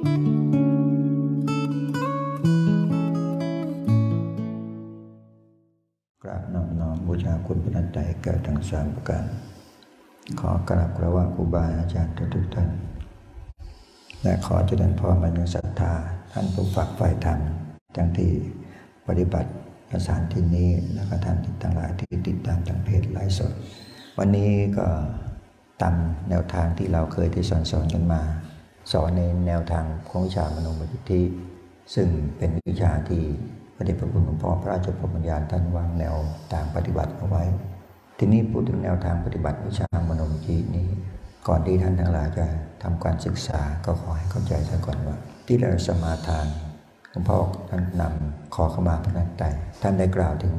กราบน้อมน้อมบูชาคุณพระนัตไตรแก่ทั้งสามประการ ขอกราบกระว่าครูบาอาจารย์ทุกท่าน และขอเจริญพรมายังศรัทธา ท่านผู้ฝักใฝ่ธรรมทั้งที่ปฏิบัติประสานที่นี้แล้วก็ท่านที่ทั้งหลายที่ติดตามทางเพจไลฟ์สด วันนี้ก็ตามแนวทางที่เราเคยที่สอนสอนกันมา สอนในแนวทางของวิชามโนมยิทธิซึ่งเป็นวิชาที่พระเดชพระคุณหลวงพ่อพระราชพรมญาณท่านวางแนวทางปฏิบัติเอาไว้ ทีนี้พูดถึงแนวทางปฏิบัติวิชามโนมยิทธินี้ ก่อนที่ท่านทั้งหลายจะทำการศึกษาก็ขอให้เข้าใจซะก่อนว่า ที่เราสมาทานหลวงพ่อท่านนำขอขมาพระนันไตท่านได้กล่าวถึง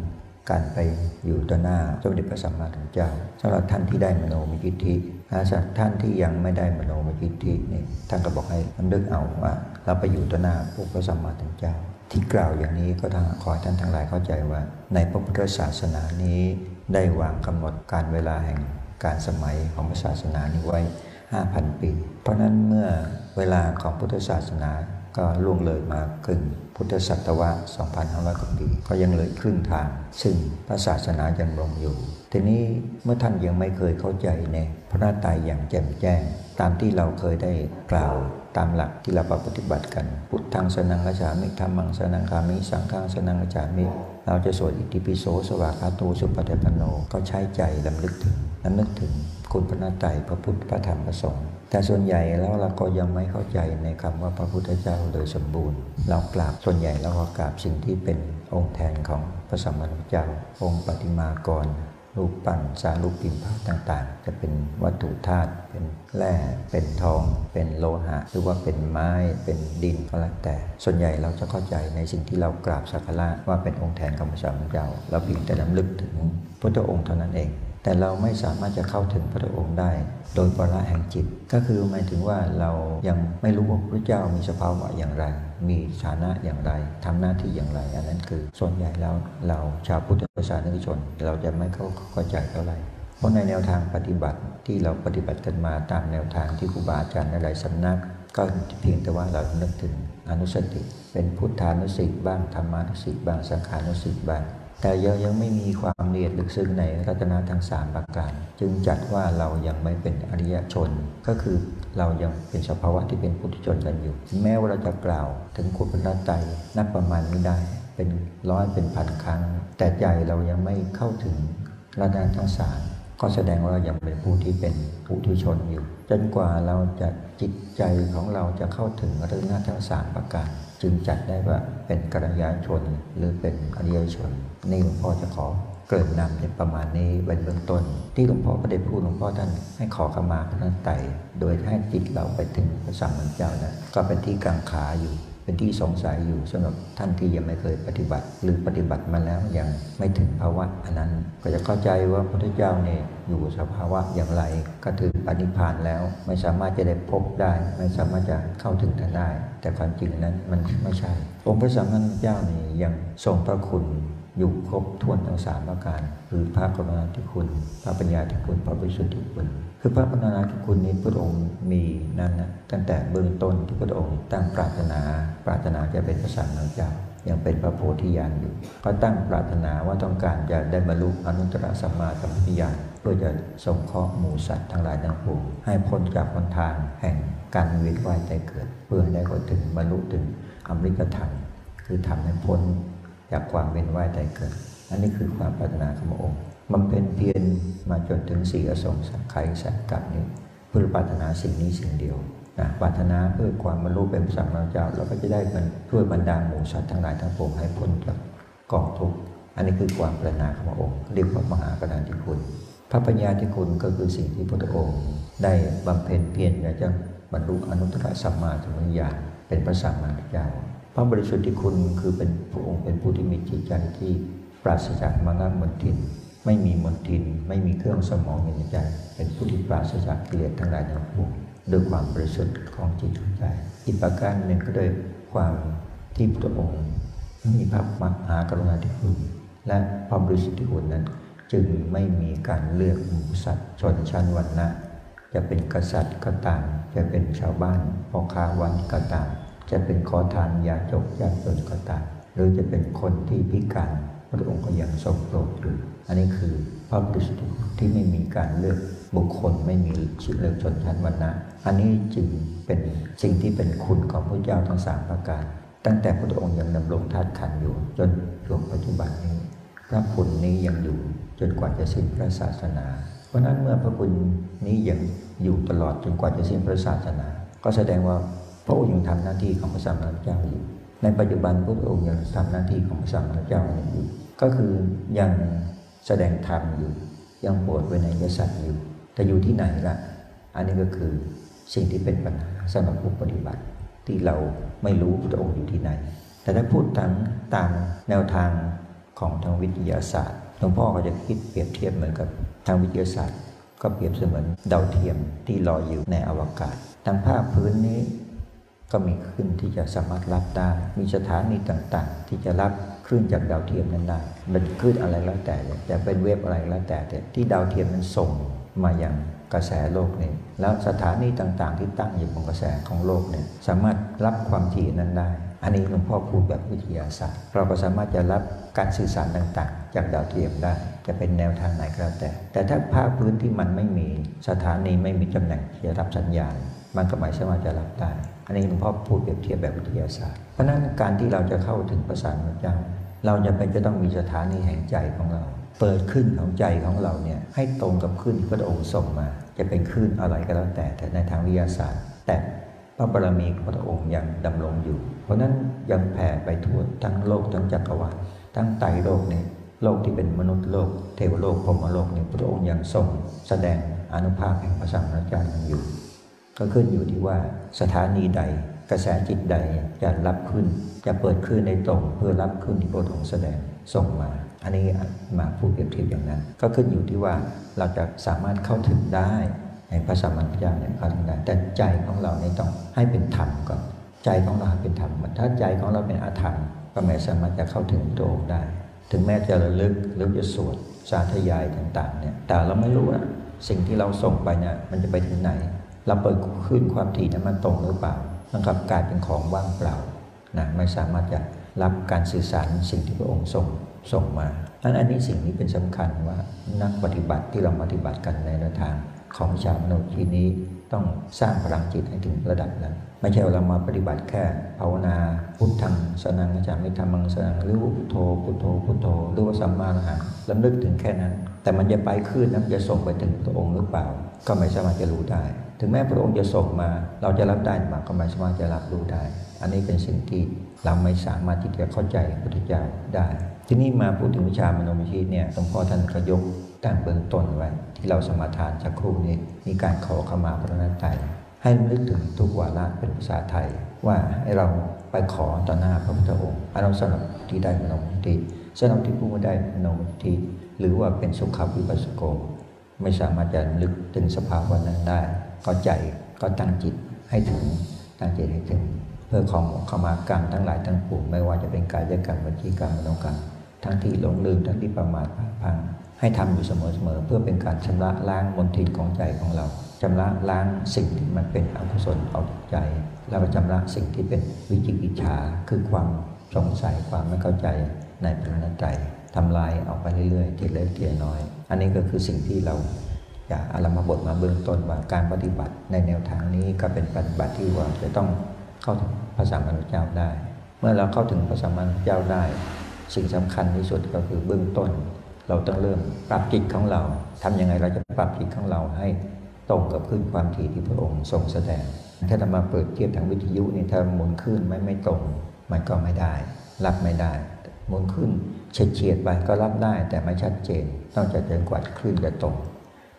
การไปอยู่ต่อหน้าสมเด็จพระสัมมาสัมพุทธเจ้าสำหรับท่านที่ได้มโนมยิทธิ ถ้าสำหรับท่านที่ยังไม่ได้มโนมยิทธินี่ท่านก็บอกให้มันนึกเอาว่าเราไปอยู่ต่อหน้าพระพระสัมมาสัมพุทธเจ้า ที่กล่าวอย่างนี้ก็ทางขอท่านทั้งหลายเข้าใจว่า ในพระพุทธศาสนานี้ได้วางกำหนดการเวลาแห่งการสมัยของพระศาสนานี้ไว้ 5,000 ปี เพราะนั้นเมื่อเวลาของพุทธศาสนาก็ล่วงเลยมาครึ่งพุทธศตวรรษ 2,500 กว่าปี ก็ยังเหลือครึ่งทาง ซึ่งพระศาสนายังลงอยู่ ทีนี้เมื่อท่านยังไม่เคยเข้าใจใน พระนาตายอย่างแจ่มแจ้ง ตามที่เราเคยได้กล่าวตามหลักที่เราปฏิบัติกัน พุทธังสนังกจามิธรรมังสนังคามิสังฆังสนังกจามิ เราจะสวดอิติปิโสสวากาตูสุปฏิปันโน ก็ใช้ใจลำลึกถึงลำลึกถึงคุณพระนาตายพระพุทธพระธรรมพระสงฆ์แต่ส่วนใหญ่แล้วเราก็ยังไม่เข้าใจในคำว่าพระพุทธเจ้าโดยสมบูรณ์ เรากราบส่วนใหญ่เราก็กราบสิ่งที่เป็นองค์แทนของพระสัมมาสัมพุทธเจ้าองค์ปฏิมากร รูปปั้นสารูปปิมพาต่างๆ จะเป็นวัตถุธาตุเป็นแร่เป็นทอง เป็นโลหะ หรือว่าเป็นไม้เป็นดินก็แล้วแต่ ส่วนใหญ่เราจะเข้าใจในสิ่งที่เรากราบสักการะว่าเป็นองค์แทนของพระสัมมาสัมเจ้าเราเพียงแต่ลำลึกถึงพระองค์เท่านั้นเอง แต่เราไม่สามารถจะเข้าถึงพระองค์ได้ โดยปราแห่งจิต ก็คือหมายถึงว่าเรายังไม่รู้ว่าพระเจ้ามีสภาวะอย่างไร มีฐานะอย่างไรทำหน้าที่อย่างไร อันนั้นคือส่วนใหญ่แล้วเราชาวพุทธศาสนิกชน เราจะไม่เข้าเข้าใจเท่าไหร่เพราะในแนวทางปฏิบัติที่เราปฏิบัติกันมาตามแนวทางที่ครูบาอาจารย์หลายสำนัก ก็เพียงแต่ว่าเรานึกถึงอนุสติ เป็นพุทธานุสิตบ้างธรรมานุสิตบ้างสังขานุสิตบ้าง แต่ยังยังไม่มีความเอียดลึกซึ้งในรัตนทั้งสามประการ จึงจัดว่าเรายังไม่เป็นอริยชน ก็คือเรายังเป็นสภาวะที่เป็นปุถุชนกันอยู่ แม้ว่าเราจะกล่าวถึงคุณพระไตรนับประมาณไม่ได้ เป็นร้อยเป็นพันครั้ง แต่ใจเรายังไม่เข้าถึงรัตนทั้งสามก็แสดงว่ายังเป็นผู้ที่เป็นปุถุชนอยู่ จนกว่าเราจะจิตใจของเราจะเข้าถึงรัตนทั้งสามประการ จึงจัดได้ว่าเป็นกัลยาณชนหรือเป็นอริยชน นี่หลวงพ่อจะขอเกิดนนำในประมาณนี้เป็นเบื้องต้น ที่หลวงพ่อพระเดชพูดหลวงพ่อท่านให้ขอขมาพระนันไต่โดยให้จิตเราไปถึงพระสัมมาสัมพุทธเจ้านะก็เป็นที่กังขาอยู่ เป็นที่สงสัยอยู่สำหรับท่านที่ยังไม่เคยปฏิบัติ หรือปฏิบัติมาแล้วยังไม่ถึงภาวะอันนั้น ก็จะเข้าใจว่าพระพุทธเจ้าเนี่ยอยู่สภาวะอย่างไร ก็ถือปณิพานแล้ว ไม่สามารถจะได้พบได้ ไม่สามารถจะเข้าถึงท่านได้ แต่ความจริงนั้นมันไม่ใช่ องค์พระสัมมาสัมพุทธเจ้านี่ยังทรงพระคุณอยู่ครบถ้วนทั้งสามประการ คือพระกรุณาธิคุณ พระปัญญาธิคุณ พระบริสุทธิคุณ คือพระกรุณาธิคุณนี้พระองค์มีนั่นนะตั้งแต่เบื้องต้นที่พระองค์ตั้งปรารถนา ปรารถนาจะเป็นพระสัมมาสัมพุทธเจ้ายังเป็นพระโพธิญาณอยู่ ก็ตั้งปรารถนาว่าต้องการจะได้บรรลุอนุตตรสัมมาสัมพุทธญาณเพื่อจะสงเคราะห์หมู่สัตว์ทั้งหลายทั้งปวงให้พ้นจากหนทางแห่งการเวียนว่ายตายเกิด เพื่อได้เข้าถึงบรรลุถึงอมฤตธรรมคือทำให้พ้นจากความเวียนว่ายตายเกิด อันนี้คือความปรารถนาของพระองค์ มันเป็นเพียรมาจนถึงสี่อสงไขยสักกับนี้เพื่อปรารถนาสิ่งนี้สิ่งเดียวนะปรารถนาเพื่อความบรรลุเป็นพระสัมมาสัมพุทธเจ้าเราก็จะได้มันช่วยบรรดาหมู่สัตว์ทั้งหลายทั้งปวงให้พ้นจากกองทุกข์อันนี้คือความปรารถนาของพระองค์เรียกว่ามหากรุณาธิคุณ พระปัญญาธิคุณก็คือสิ่งที่พระองค์ ได้บำเพ็ญเพียรอยากจะบรรลุอนุตตรสัมมาสัมพุทธญาณเป็นพระสัมมาสัมพุทธเจ้าพระบริสุทธิคุณคือเป็นพระองค์เป็นผู้ที่มีจิตใจที่ปราศจากมานะมนทิน ไม่มีมนทิน ไม่มีเครื่องสมองอยู่ในใจ เป็นผู้ที่ปราศจากกิเลสทั้งหลายทั้งปวงด้วยความบริสุทธิ์ของจิตใจอีกประการหนึ่งก็โดยความที่พระองค์มีพระมหากรุณาธิคุณและความบริสุทธิ์ที่คุณนั้น จึงไม่มีการเลือกหมู่สัตว์ชนชั้นวรรณะจะเป็นกษัตริย์ก็ตามจะเป็นชาวบ้านพ่อค้าวันก็ตามจะเป็นขอทานยาจกยาจนก็ตามหรือจะเป็นคนที่พิการพระองค์ก็ยังทรงโปรดอยู่ อันนี้คือพระบุตรที่ไม่มีการเลือกบุคคลไม่มีชื่อเลือกชนชั้นวรรณะ อันนี้จึงเป็นสิ่งที่เป็นคุณของพระเจ้าทั้งสามประการ ตั้งแต่พระองค์ยังดำรงทัดขันอยู่ จนถึงปัจจุบันนี้ พระคุณนี้ยังอยู่จนกว่าจะสิ้นพระศาสนา เพราะนั้นเมื่อพระคุณนี้ยังอยู่ตลอดจนกว่าจะสิ้นพระศาสนา ก็แสดงว่าพระองค์ยังทำหน้าที่ของพระสัมมาสัมพุทธเจ้าอยู่ ในปัจจุบันพระองค์ยังทำหน้าที่ของพระสัมมาสัมพุทธเจ้าอยู่ ก็คือยัง แสดงธรรมอยู่ ยังโปรดไว้ในยสัตว์อยู่ แต่อยู่ที่ไหนล่ะ อันนี้ก็คือสิ่งที่เป็นปัญหาสำหรับผู้ปฏิบัติ ที่เราไม่รู้พระองค์อยู่ที่ไหน แต่ถ้าพูดตามตามแนวทางของทางวิทยาศาสตร์หลวงพ่อก็จะคิดเปรียบเทียบเหมือนกับทางวิทยาศาสตร์ ก็เปรียบเสมือนดาวเทียมที่ลอยอยู่ในอวกาศทางภาคพื้นนี้ก็มีคลื่นที่จะสามารถรับได้ มีสถานีต่างๆ ที่จะรับ ลื่นจากดาวเทียมนั้นได้มันคลื่นอะไรแล้วแต่จะเป็นเวฟอะไรแล้วแต่ที่ดาวเทียมนั้นส่งมาอย่างกระแสโลกนี้ แล้วสถานีต่างๆ ที่ตั้งอยู่บนกระแสของโลกเนี่ยสามารถรับความถี่นั้นได้ อันนี้หลวงพ่อพูดแบบวิทยาศาสตร์ เราก็สามารถจะรับการสื่อสารต่างๆ จากดาวเทียมได้ จะเป็นแนวทางไหนก็แล้วแต่ แต่ถ้าภาคพื้นที่มันไม่มีสถานีไม่มีตำแหน่งที่จะรับสัญญาณ มันก็หมายถึงว่าจะรับได้ อันนี้หลวงพ่อพูดเปรียบเทียบแบบวิทยาศาสตร์ เพราะนั้นการที่เราจะเข้าถึงประสานพระเจ้า เราจะเป็นจะต้องมีสถานีแห่งใจของเรา เปิดขึ้นของใจของเราเนี่ยให้ตรงกับขึ้นที่พระองค์ส่งมา จะเป็นคลื่นอะไรก็แล้วแต่แต่ในทางวิทยาศาสตร์ แต่พระบารมีของพระองค์ยังดำรงอยู่ เพราะนั้นยังแผ่ไปทั่วทั้งโลกทั้งจักรวาลทั้งไตรโลกนี้โลกที่เป็นมนุษย์โลก เทวโลกพรมโลกนี่พระองค์ยังทรงแสดงอนุภาพแห่งพระสัมมาสัมพุทธเจ้าอยู่ ก็ขึ้นอยู่ที่ว่าสถานีใด กระแสจิตใดจะรับขึ้น จะเปิดขึ้นในตรงเพื่อรับขึ้นที่พระองแสดงส่งมา อันนี้มาพูดเปรียบเทียบอย่างนั้น ก็ขึ้นอยู่ที่ว่าเราจะสามารถเข้าถึงได้ในพระสัมมาสัมพุทธเจ้าเนี่ยเข้าถึงได้แต่ใจของเราเนี่ยต้องให้เป็นธรรมก่อนใจของเราเป็นธรรมถ้าใจของเราเป็นอาธรรมก็ไม่สามารถจะเข้าถึงพระองค์ได้ ถึงแม้จะระลึกหรือจะสวดสาธยายต่างๆเนี่ยแต่เราไม่รู้นะสิ่งที่เราส่งไปเนี่ยมันจะไปถึงไหน เราเปิดขึ้นความถี่นั้นมันตรงหรือเปล่า มันกลับกลายเป็นของว่างเปล่านะไม่สามารถจะรับการสื่อสารสิ่งที่พระองค์ส่งส่งมาอันอันนี้สิ่งนี้เป็นสำคัญว่านักปฏิบัติที่เราปฏิบัติกันในแนวทางของชาวมนุษย์ที่นี้ต้องสร้างพลังจิตให้ถึงระดับนั้น ไม่ใช่เรามาปฏิบัติแค่ภาวนาพุทธังสนังอาจารย์ไม่ทำมังสนังหรือพุทโธพุทโธพุทโธหรือว่าสัมมาอรหังลำลึกถึงแค่นั้น แต่มันจะไปขึ้นนั้นจะส่งไปถึงพระองค์หรือเปล่า ก็ไม่สามารถจะรู้ได้ ถึงแม้พระองค์จะส่งมา เราจะรับได้มาก็ไม่สามารถจะรับรู้ได้ อันนี้เป็นสิ่งที่เราไม่สามารถที่จะเข้าใจพุทธเจ้าได้ ที่นี่มาพูดถึงวิชามโนมิชิเนี่ยหลวงพ่อท่านก็ยกตั้งเบื้องต้นไว้ ที่เราสมาทานจากครูนี้มีการขอขมาพระนัตไตให้นึกถึงทุกวาระเป็นภาษาไทย ว่าให้เราไปขอต่อหน้าพระพุทธองค์อันนั้นสำหรับที่ได้มโนมิชิสำหรับที่ผู้ไม่ได้มโนมิชิหรือว่าเป็นสุขวิปัสสโกไม่สามารถจะลึกถึงสภาวะนั้นได้ ก็ใจก็ตั้งจิตให้ถึงตั้งจิตให้ถึง เพื่อของขมากรรมทั้งหลายทั้งปวงไม่ว่าจะเป็นกายกรรมวิจีกรรมมโนกรรมทั้งที่หลงลืมทั้งที่ประมาทพังให้ทำอยู่เสมอๆเพื่อเป็นการชำระล้างมลทินของใจของเราชำระล้างสิ่งที่มันเป็นอกุศลออกจากใจ แล้วก็ชำระสิ่งที่เป็นวิจิกิจฉาคือความสงสัยความไม่เข้าใจในพระนัตไตรทำลายออกไปเรื่อยๆทีเล็กทีน้อย อันนี้ก็คือสิ่งที่เรา อยากอารมบทมาเบื้องต้นว่าการปฏิบัติในแนวทางนี้ก็เป็นปฏิบัติที่ว่าจะต้องเข้าถึงพระสัมมาสัมพุทธเจ้าได้ เมื่อเราเข้าถึงพระสัมมาสัมพุทธเจ้าได้ สิ่งสำคัญที่สุดก็คือเบื้องต้น เราต้องเริ่มปรับจิตของเราทำยังไงเราจะปรับจิตของเราให้ตรงกับขึ้นความถี่ที่พระองค์ทรงแสดง ถ้าจะมาเปิดเทียบทางวิทยุนี่ถ้าหมุนขึ้นไม่ไม่ตรง มันก็ไม่ได้ รับไม่ได้หมุนขึ้นเฉียดเฉียดไปก็รับได้แต่ไม่ชัดเจน ต้องจะจนกว่าคลื่นจะตรง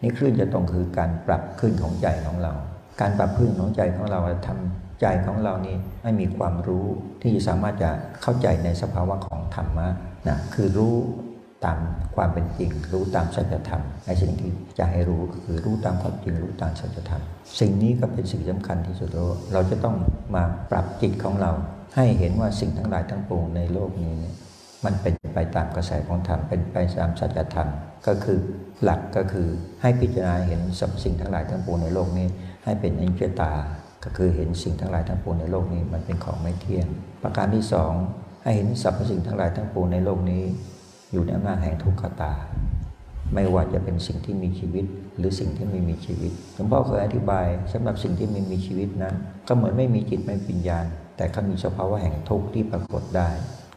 นี่คลื่นจะตรงคือการปรับคลื่นของใจของเรา การปรับคลื่นของใจของเราทำใจของเรานี่ให้มีความรู้ที่สามารถจะเข้าใจในสภาวะของธรรมะนะคือรู้ตามความเป็นจริง รู้ตามสัจธรรมในสิ่งที่จะให้รู้ก็คือรู้ตามความจริง รู้ตามสัจธรรม สิ่งนี้ก็เป็นสิ่งสำคัญที่สุดเราจะต้องมาปรับจิตของเรา ให้เห็นว่าสิ่งทั้งหลายทั้งปวงในโลกนี้ มันเป็นไปตามกระแสของธรรมเป็นไปตามสัจธรรม ก็คือหลักก็คือให้พิจารณาเห็นสรรพสิ่งทั้งหลายทั้งปวงในโลกนี้ ให้เป็นอนิจจตา ก็คือเห็นสิ่งทั้งหลายทั้งปวงในโลกนี้มันเป็นของไม่เที่ยง ประการที่สองให้เห็นสรรพสิ่งทั้งหลายทั้งปวงในโลกนี้ อยู่ในอำนาจแห่งทุกขตา ไม่ว่าจะเป็นสิ่งที่มีชีวิตหรือสิ่งที่ไม่มีชีวิตหลวงพ่อเคยอธิบายสำหรับสิ่งที่ไม่มีชีวิตนั้น ก็เหมือนไม่มีจิตไม่มีวิญญาณ แต่เขามีสภาวะแห่งทุกข์ที่ปรากฏได้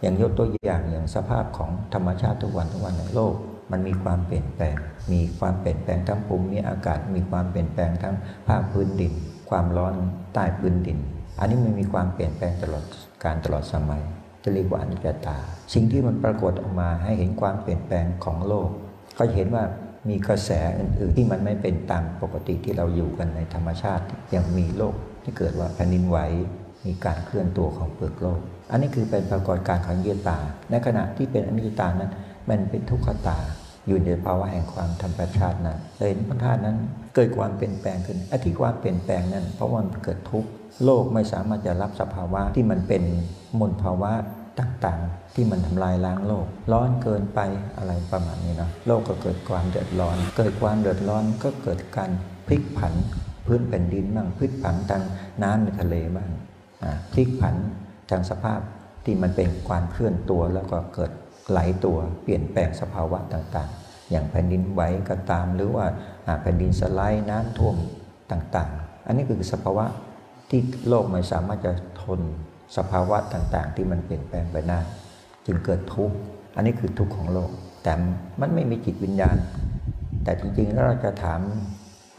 อย่างยกตัวอย่างอย่างสภาพของธรรมชาติทุกวันทุกวันในโลก มันมีความเปลี่ยนแปลง มีความเปลี่ยนแปลงทั้งภูมิอากาศ มีความเปลี่ยนแปลงทั้งภาคพื้นดิน ความร้อนใต้พื้นดิน อันนี้มันมีความเปลี่ยนแปลงตลอดการตลอดสมัยจะเรียกว่าอนิจจตา สิ่งที่มันปรากฏออกมาให้เห็นความเปลี่ยนแปลงของโลก ก็เห็นว่ามีกระแสอื่น ๆ ที่มันไม่เป็นตามปกติที่เราอยู่กันในธรรมชาติยังมีโลกที่เกิดว่าแผ่นดินไหวมีการเคลื่อนตัวของเปลือกโลก อันนี้คือเป็นปรากฏการณ์ของเยตา ในขณะที่เป็นอนิจจตานั้น มันเป็นทุกขตา อยู่ในภาวะแห่งความธรรมชาตินั้นเห็นพระธาตุนั้นเกิดความเปลี่ยนแปลงขึ้นอธิความเปลี่ยนแปลงนั้น เพราะมันเกิดทุกข์โลกไม่สามารถจะรับสภาวะที่มันเป็นมลภาวะต่างๆ ที่มันทำลายล้างโลก ร้อนเกินไปอะไรประมาณนี้นะโลกก็เกิดความเดือดร้อน เกิดความเดือดร้อนก็เกิดการพลิกผันพื้นแผ่นดินบ้างพลิกผันทางน้ำในทะเลบ้างพลิกผันทางสภาพที่มันเป็นความเคลื่อนตัวแล้วก็เกิด ไหลตัวเปลี่ยนแปลงสภาวะต่างๆ อย่างแผ่นดินไหวก็ตามหรือว่าแผ่นดินสไลด์น้ำท่วมต่างๆ อันนี้คือสภาวะที่โลกไม่สามารถจะทนสภาวะต่างๆ ที่มันเปลี่ยนแปลงไปได้จึงเกิดทุกข์อันนี้คือทุกข์ของโลก แต่มันไม่มีจิตวิญญาณ แต่จริงๆแล้วเราจะถาม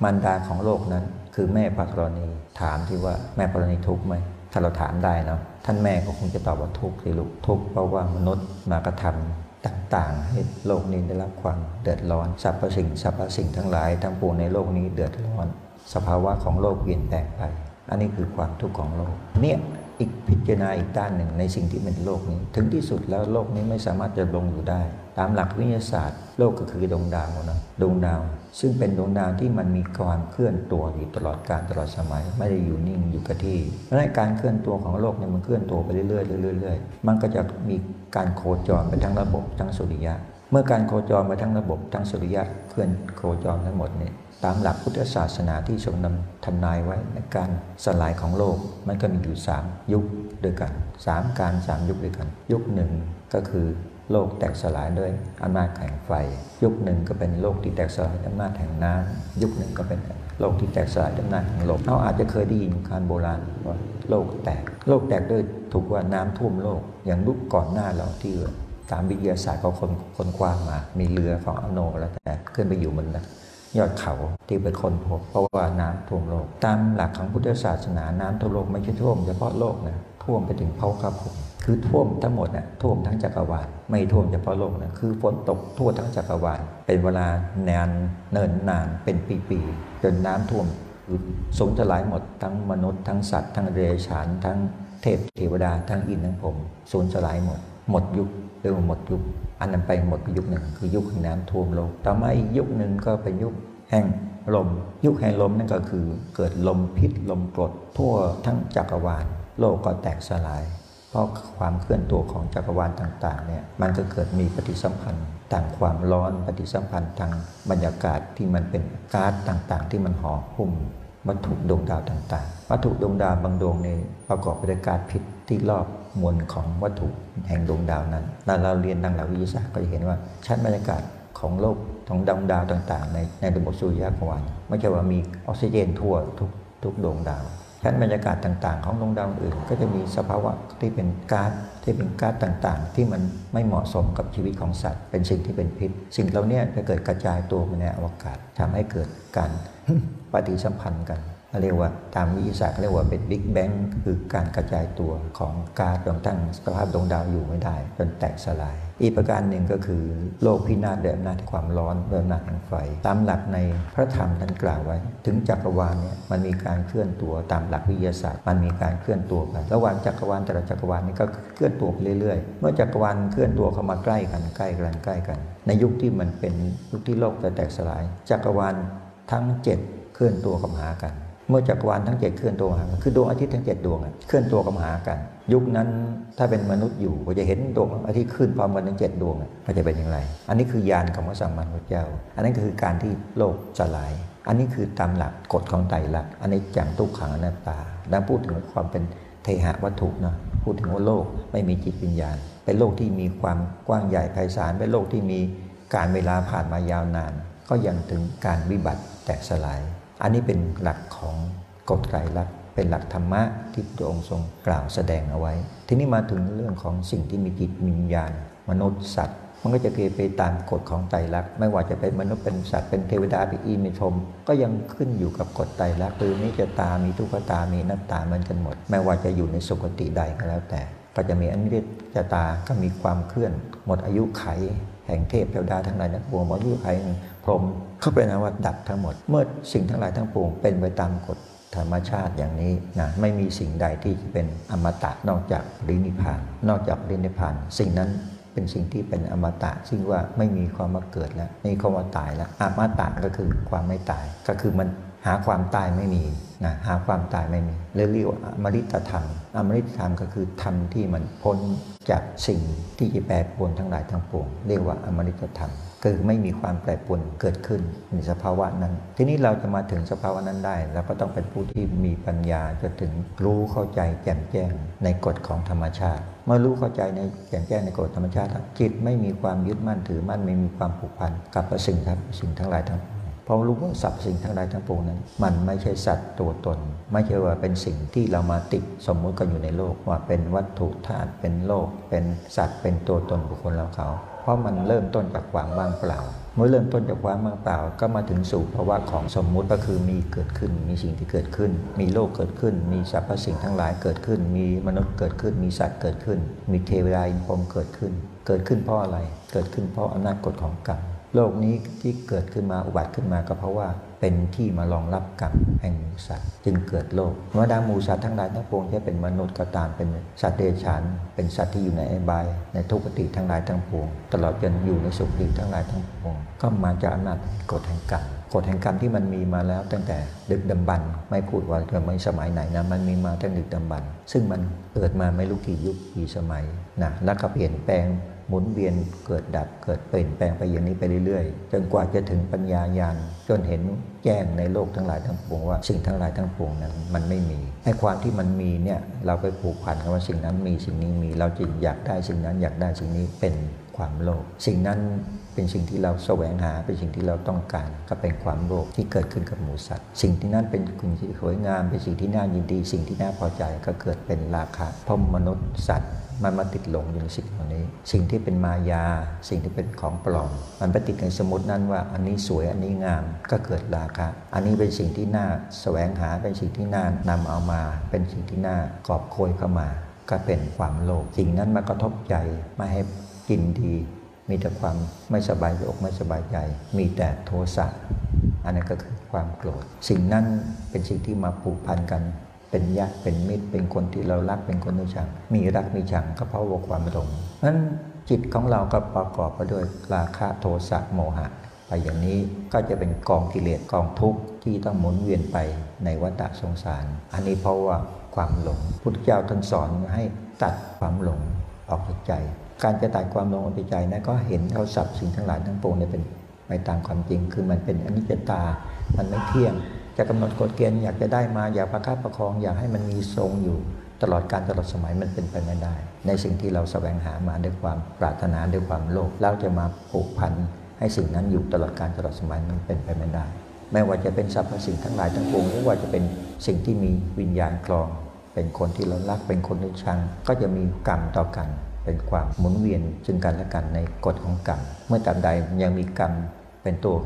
มารดาของโลกนั้น คือแม่พระธรณีถามที่ว่าแม่พระธรณีทุกข์ไหม ถ้าเราถามได้เนาะท่านแม่ก็คงจะตอบว่าทุกข์สิลูกทุกข์เพราะว่ามนุษย์มากระทำต่างๆ ให้โลกนี้ได้รับความเดือดร้อนสรรพสิ่งสรรพสิ่งทั้งหลายทั้งปวงในโลกนี้เดือดร้อน สภาวะของโลกเปลี่ยนแปลงไป อันนี้คือความทุกข์ของโลกเนี่ยอีกพิจารณาอีกด้านหนึ่งในสิ่งที่เป็นโลกนี้ ถึงที่สุดแล้วโลกนี้ไม่สามารถจะลงอยู่ได้ ตามหลักวิทยาศาสตร์ โลกก็คือดวงดาวนะดวงดาว ซึ่งเป็นดวงดาวที่มันมีความเคลื่อนตัวอยู่ตลอดการตลอดสมัย ไม่ได้อยู่นิ่งอยู่กับที่เพราะการเคลื่อนตัวของโลกเนี่ยมันเคลื่อนตัวไปเรื่อยๆเรื่อยๆ มันก็จะมีการโคจรไปทั้งระบบทั้งสุริยะ เมื่อการโคจรไปทั้งระบบทั้งสุริยะเคลื่อนโคจรทั้งหมดเนี่ยตามหลักพุทธศาสนาที่ทรงนำทำนายไว้ในการสลายของโลกมันก็มีอยู่สามยุคด้วยกันสามการสามยุคด้วยกัน ยุคหนึ่งก็คือ โลกแตกสลายด้วยอำนาจแห่งไฟ ยุคหนึ่งก็เป็นโลกที่แตกสลายด้วยอำนาจแห่งน้ำยุคหนึ่งก็เป็นโลกที่แตกสลายด้วยอำนาจแห่งลมเราอาจจะเคยได้ยินการโบราณว่าโลกแตก โลกแตกด้วยถูกว่าน้ำท่วมโลก อย่างยุคก่อนหน้าเราที่ตามวิทยาศาสตร์เขาคนคนกว้างมา มีเรือของอโนแล้วแต่ขึ้นไปอยู่บนยอดเขาที่เป็นคนพบเพราะว่าน้ำท่วมโลก ตามหลักของพุทธศาสนาน้ำท่วมโลกไม่ใช่ท่วมเฉพาะโลกนะท่วมไปถึงเผาครับผม คือท่วมทั้งหมดนะ่ะท่วมทั้งจักรวาลไม่ท่วมเฉพาะโลกนะคือฝนตกทั่วทั้งจักรวาลเป็นเวลานานเนินนานเป็นปีๆจนน้ำท่วมสูญสลายหมดทั้งมนุษย์ทั้งสัตว์ทั้งเรชานทั้งเทพเทวดาทั้งอินทั้งผมสูญสลายหมด หมดยุคเรียกว่าหมดยุค อันนั้นไปหมดไปยุคหนึ่งคือยุคแห่งน้ำท่วมโลกต่อมาอีกยุคหนึ่งก็เป็นยุคแห่งลม ยุคแห่งลมนั่นก็คือเกิดลมพิษลมกรดทั่วทั้งจักรวาลโลกก็แตกสลาย ราะความเคลื่อนตัวของจักรวาลต่างๆเนี่ยมันก็เกิดมีปฏิสัมพันธ์ต่างความร้อนปฏิสัมพันธ์ทางบรรยากาศที่มันเป็นก๊าซต่างๆ ที่มันห่อหุ้มวัตถุดวงดาวต่างๆ วัตถุดวงดาวบางดวงในประกอบไปด้วยก๊าซพิษที่รอบมวลของวัตถุแห่งดวงดาวนั้นเราเรียนทางหลักวิทยาศาสตร์ก็จะเห็นว่าชั้นบรรยากาศของโลกของดวงดาวต่าง ๆ ในในระบบสุริยะกวาลไม่ใช่ว่ามีออกซิเจนทั่วทุกทุกดวงดาว ชั้นบรรยากาศต่างๆ ของดวงดาวอื่น ก็จะมีสภาวะที่เป็นก๊าซที่เป็นก๊าซต่างๆ ที่มันไม่เหมาะสมกับชีวิตของสัตว์ เป็นสิ่งที่เป็นพิษ สิ่งเหล่านี้จะเกิดกระจายตัวไปในอวกาศทำให้เกิดการปฏิสัมพันธ์กัน เรียกว่าตามวิทยาศาสตร์เรียกว่าเป็นบิ๊กแบงคือการกระจายตัวของก๊าซรวมทั้งสภาพดวงดาวอยู่ไม่ได้จนแตกสลาย อีกประการหนึ่งก็คือ โลกพินาศด้วยอำนาจความร้อนด้วยอำนาจแห่งไฟ ตามหลักในพระธรรมท่านกล่าวไว้ ถึงจักรวาลเนี่ยมันมีการเคลื่อนตัวตามหลักวิทยาศาสตร์ มันมีการเคลื่อนตัวไประหว่างจักรวาลแต่ละจักรวาลนี่ก็เคลื่อนตัวไปเรื่อยๆ เมื่อจักรวาลเคลื่อนตัวเข้ามาใกล้กันใกล้กันใกล้กัน ในยุคที่มันเป็นยุคที่โลกจะแตกสลาย จักรวาลทั้ง 7 เคลื่อนตัวเข้ามาหากัน เมื่อจักรวาลทั้งเจ็ดเคลื่อนตัวหากันคือดวงอาทิตย์ทั้งเจ็ดดวงเคลื่อนตัวกับหากัน ยุคนั้นถ้าเป็นมนุษย์อยู่ก็จะเห็นดวงอาทิตย์ขึ้นพร้อมกันทั้งเจ็ดดวงมันจะเป็นอย่างไร อันนี้คือยานของพระสัมมาสัมพุทธเจ้า อันนั้นคือการที่โลกสลาย อันนี้คือตามหลักกฎของไตรลักษณ์อันนี้จังทุกขังอนัตตาดังพูดถึงความเป็นเทหะวัตถุนะพูดถึงว่าโลกไม่มีจิตวิญญาณ เป็นโลกที่มีความกว้างใหญ่ไพศาลเป็นโลกที่มีการเวลาผ่านมายาวนาน ก็ยังถึงการวิบัติแตกสลาย อันนี้เป็นหลักของกฎไตรลักษณ์เป็นหลักธรรมะที่พระองค์ทรงกล่าวแสดงเอาไว้ ทีนี้มาถึงเรื่องของสิ่งที่มีจิตวิญญาณ มนุษย์สัตว์ มันก็จะเกไปตามกฎของไตรลักษณ์ไม่ว่าจะเป็นมนุษย์เป็นสัตว์เป็นเทวดาเป็นอีมีชมก็ยังขึ้นอยู่กับกฎไตรลักษณ์คือนิจตามีทุกขตามีนัตตามือนกันหมด ไม่ว่าจะอยู่ในสุคติใดก็แล้วแต่ ก็จะมีอนิจจตาก็มีความเคลื่อน หมดอายุไข แห่งเทพเทวดาทั้งหลายนักบวงหมดอายุไขพรหม เขาเป็นอวัตดับทั้งหมด เมื่อสิ่งทั้งหลายทั้งปวงเป็นไปตามกฎธรรมชาติอย่างนี้นะไม่มีสิ่งใดที่เป็นอมตะนอกจากรินิพาน นอกจากรินิพาน สิ่งนั้นเป็นสิ่งที่เป็นอมตะ ซึ่งว่าไม่มีความมาเกิดแล้วไม่มีความมาตายแล้วอมตะก็คือความไม่ตาย ก็คือมันหาความตายไม่มีนะหาความตายไม่มีเรียกว่าอมฤตธรรม อมฤตธรรมก็คือธรรมที่มันพ้นจากสิ่งที่จะแปรปรวนทั้งหลายทั้งปวงเรียกว่าอมฤตธรรม คือไม่มีความแปรปรวนเกิดขึ้นในสภาวะนั้น ทีนี้เราจะมาถึงสภาวะนั้นได้เราก็ต้องเป็นผู้ที่มีปัญญาจะถึงรู้เข้าใจแจ่มแจ้งในกฎของธรรมชาติ เมื่อรู้เข้าใจในแจ่มแจ้งในกฎธรรมชาติ จิตไม่มีความยึดมั่นถือมั่นไม่มีความผูกพันกับสิ่งทั้งสิ่งทั้งหลายทั้งพราะรู้ว่าสัตว์สิ่งทั้งหลายทั้งปวงนั้น มันไม่ใช่สัตว์ตัวตน ไม่ใช่ว่าเป็นสิ่งที่เรามาติดสมมุติกันอยู่ในโลกว่าเป็นวัตถุธาตุเป็นโลก เป็นสัตว์เป็นตัวตนบุคคลเราเขา ราะมันเริ่มต้นจากความว่างเปล่า เมื่อเริ่มต้นจากความว่างเปล่า ก็มาถึงสู่ภาวะของสมมุติก็คือมีเกิดขึ้น มีสิ่งที่เกิดขึ้น มีโลกเกิดขึ้น มีสรรพสิ่งทั้งหลายเกิดขึ้น มีมนุษย์เกิดขึ้น มีสัตว์เกิดขึ้น มีเทวดาอินพรมเกิดขึ้น เกิดขึ้นเพราะอะไร เกิดขึ้นเพราะอำนาจกฎของกรรมโลกนี้ที่เกิดขึ้นมาอุบัติขึ้นมาก็เพราะว่า เป็นที่มารองรับกรรมแห่งมูสัตว์ จึงเกิดโลกเมื่อดามูสัตว์ทั้งหลายทั้งปวงจะเป็นมนุษย์ก็ตามเป็นสัตว์เดรัจฉาน เป็นสัตว์ที่อยู่ในอบาย ในทุกขติทั้งหลายทั้งปวง ตลอดจนอยู่ในสุขติทั้งหลายทั้งปวง ก็มาจากอำนาจกฎแห่งกรรมกฎแห่งกรรมที่มันมีมาแล้วตั้งแต่ดึกดำบรรไม่พูดว่าจะไม่สมัยไหนนะมันมีมาตั้งดึกดำบรรซึ่งมันเกิดมาไม่รู้กี่ยุคกี่สมัยนะแล้วก็เปลี่ยนแปลง หมุนเวียนเกิดดับเกิดเปลี่ยนแปลงไปอย่างนี้ไปเรื่อยๆ จนกว่าจะถึงปัญญาญาณจนเห็นแจ้งในโลกทั้งหลายทั้งปวงว่าสิ่งทั้งหลายทั้งปวงนั้นมันไม่มีไอ้ความที่มันมีเนี่ยเราไปผูกพันกับว่าสิ่งนั้นมีสิ่งนี้มีเราจึงอยากได้สิ่งนั้นอยากได้สิ่งนี้เป็นความโลภสิ่งนั้นเป็นสิ่งที่เราแสวงหาเป็นสิ่งที่เราต้องการก็เป็นความโลภที่เกิดขึ้นกับหมูสัตว์ สิ่งที่นั้นเป็นสิ่งที่สวยงามเป็นสิ่งที่น่ายินดี สิ่งที่น่าพอใจก็เกิดเป็นราคะพรมนุษย์สัตว์ มันมาติดหลงอยู่ในสิ่งเหล่านี้ สิ่งที่เป็นมายา สิ่งที่เป็นของปลอม มันไปติดในสมมตินั้นว่า อันนี้สวยอันนี้งามก็เกิดราคะ อันนี้เป็นสิ่งที่น่าแสวงหาเป็นสิ่งที่น่านำเอามา เป็นสิ่งที่น่ากอบโคยเข้ามา ก็เป็นความโลภสิ่งนั้นมากระทบใจไม่ให้กินดีมีแต่ความไม่สบายอกไม่สบายใจ มีแต่โทสะ อันนั้นก็คือความโกรธ สิ่งนั้นเป็นสิ่งที่มาผูกพันกัน เป็นญาติเป็นมิตร เป็นคนที่เรารักเป็นคนที่ชังมีรักมีชังก็เพราะว่าความหลงนั้นจิตของเราก็ประกอบไปด้วยราคะโทสะโมหะไปอย่างนี้ก็จะเป็นกองกิเลสกองทุกข์ที่ต้องหมุนเวียนไปในวัฏสงสาร อันนี้เพราะว่าความหลงพุทธเจ้าท่านสอนให้ตัดความหลงออกจากใจ การจะตัดความหลงออกจากใจนั้นก็เห็นเขาสับสิ่งทั้งหลายทั้งปวงเนี่ยเป็นไปตามความจริงคือมันเป็นอนิจจตา มันไม่เที่ยง จะกำหนดกฎเกณฑ์อยากจะได้มาอยากประคับประคอง อยากให้มันมีทรงอยู่ ตลอดการตลอดสมัยมันเป็นไปไม่ได้ ในสิ่งที่เราแสวงหามาด้วยความปรารถนาด้วยความโลภเราจะมาผูกพันให้สิ่งนั้นอยู่ตลอดการตลอดสมัยมันเป็นไปไม่ได้ ไม่ว่าจะเป็นสรรพสิ่งทั้งหลายทั้งปวงหรือว่าจะเป็นสิ่งที่มีวิญญาณคลอง เป็นคนที่เรารักเป็นคนที่ชัง ก็จะมีกรรมต่อกัน เป็นความหมุนเวียนซึ่งกันและกันในกฎของกรรม เมื่อตามใดยังมีกรรมเป็นตัว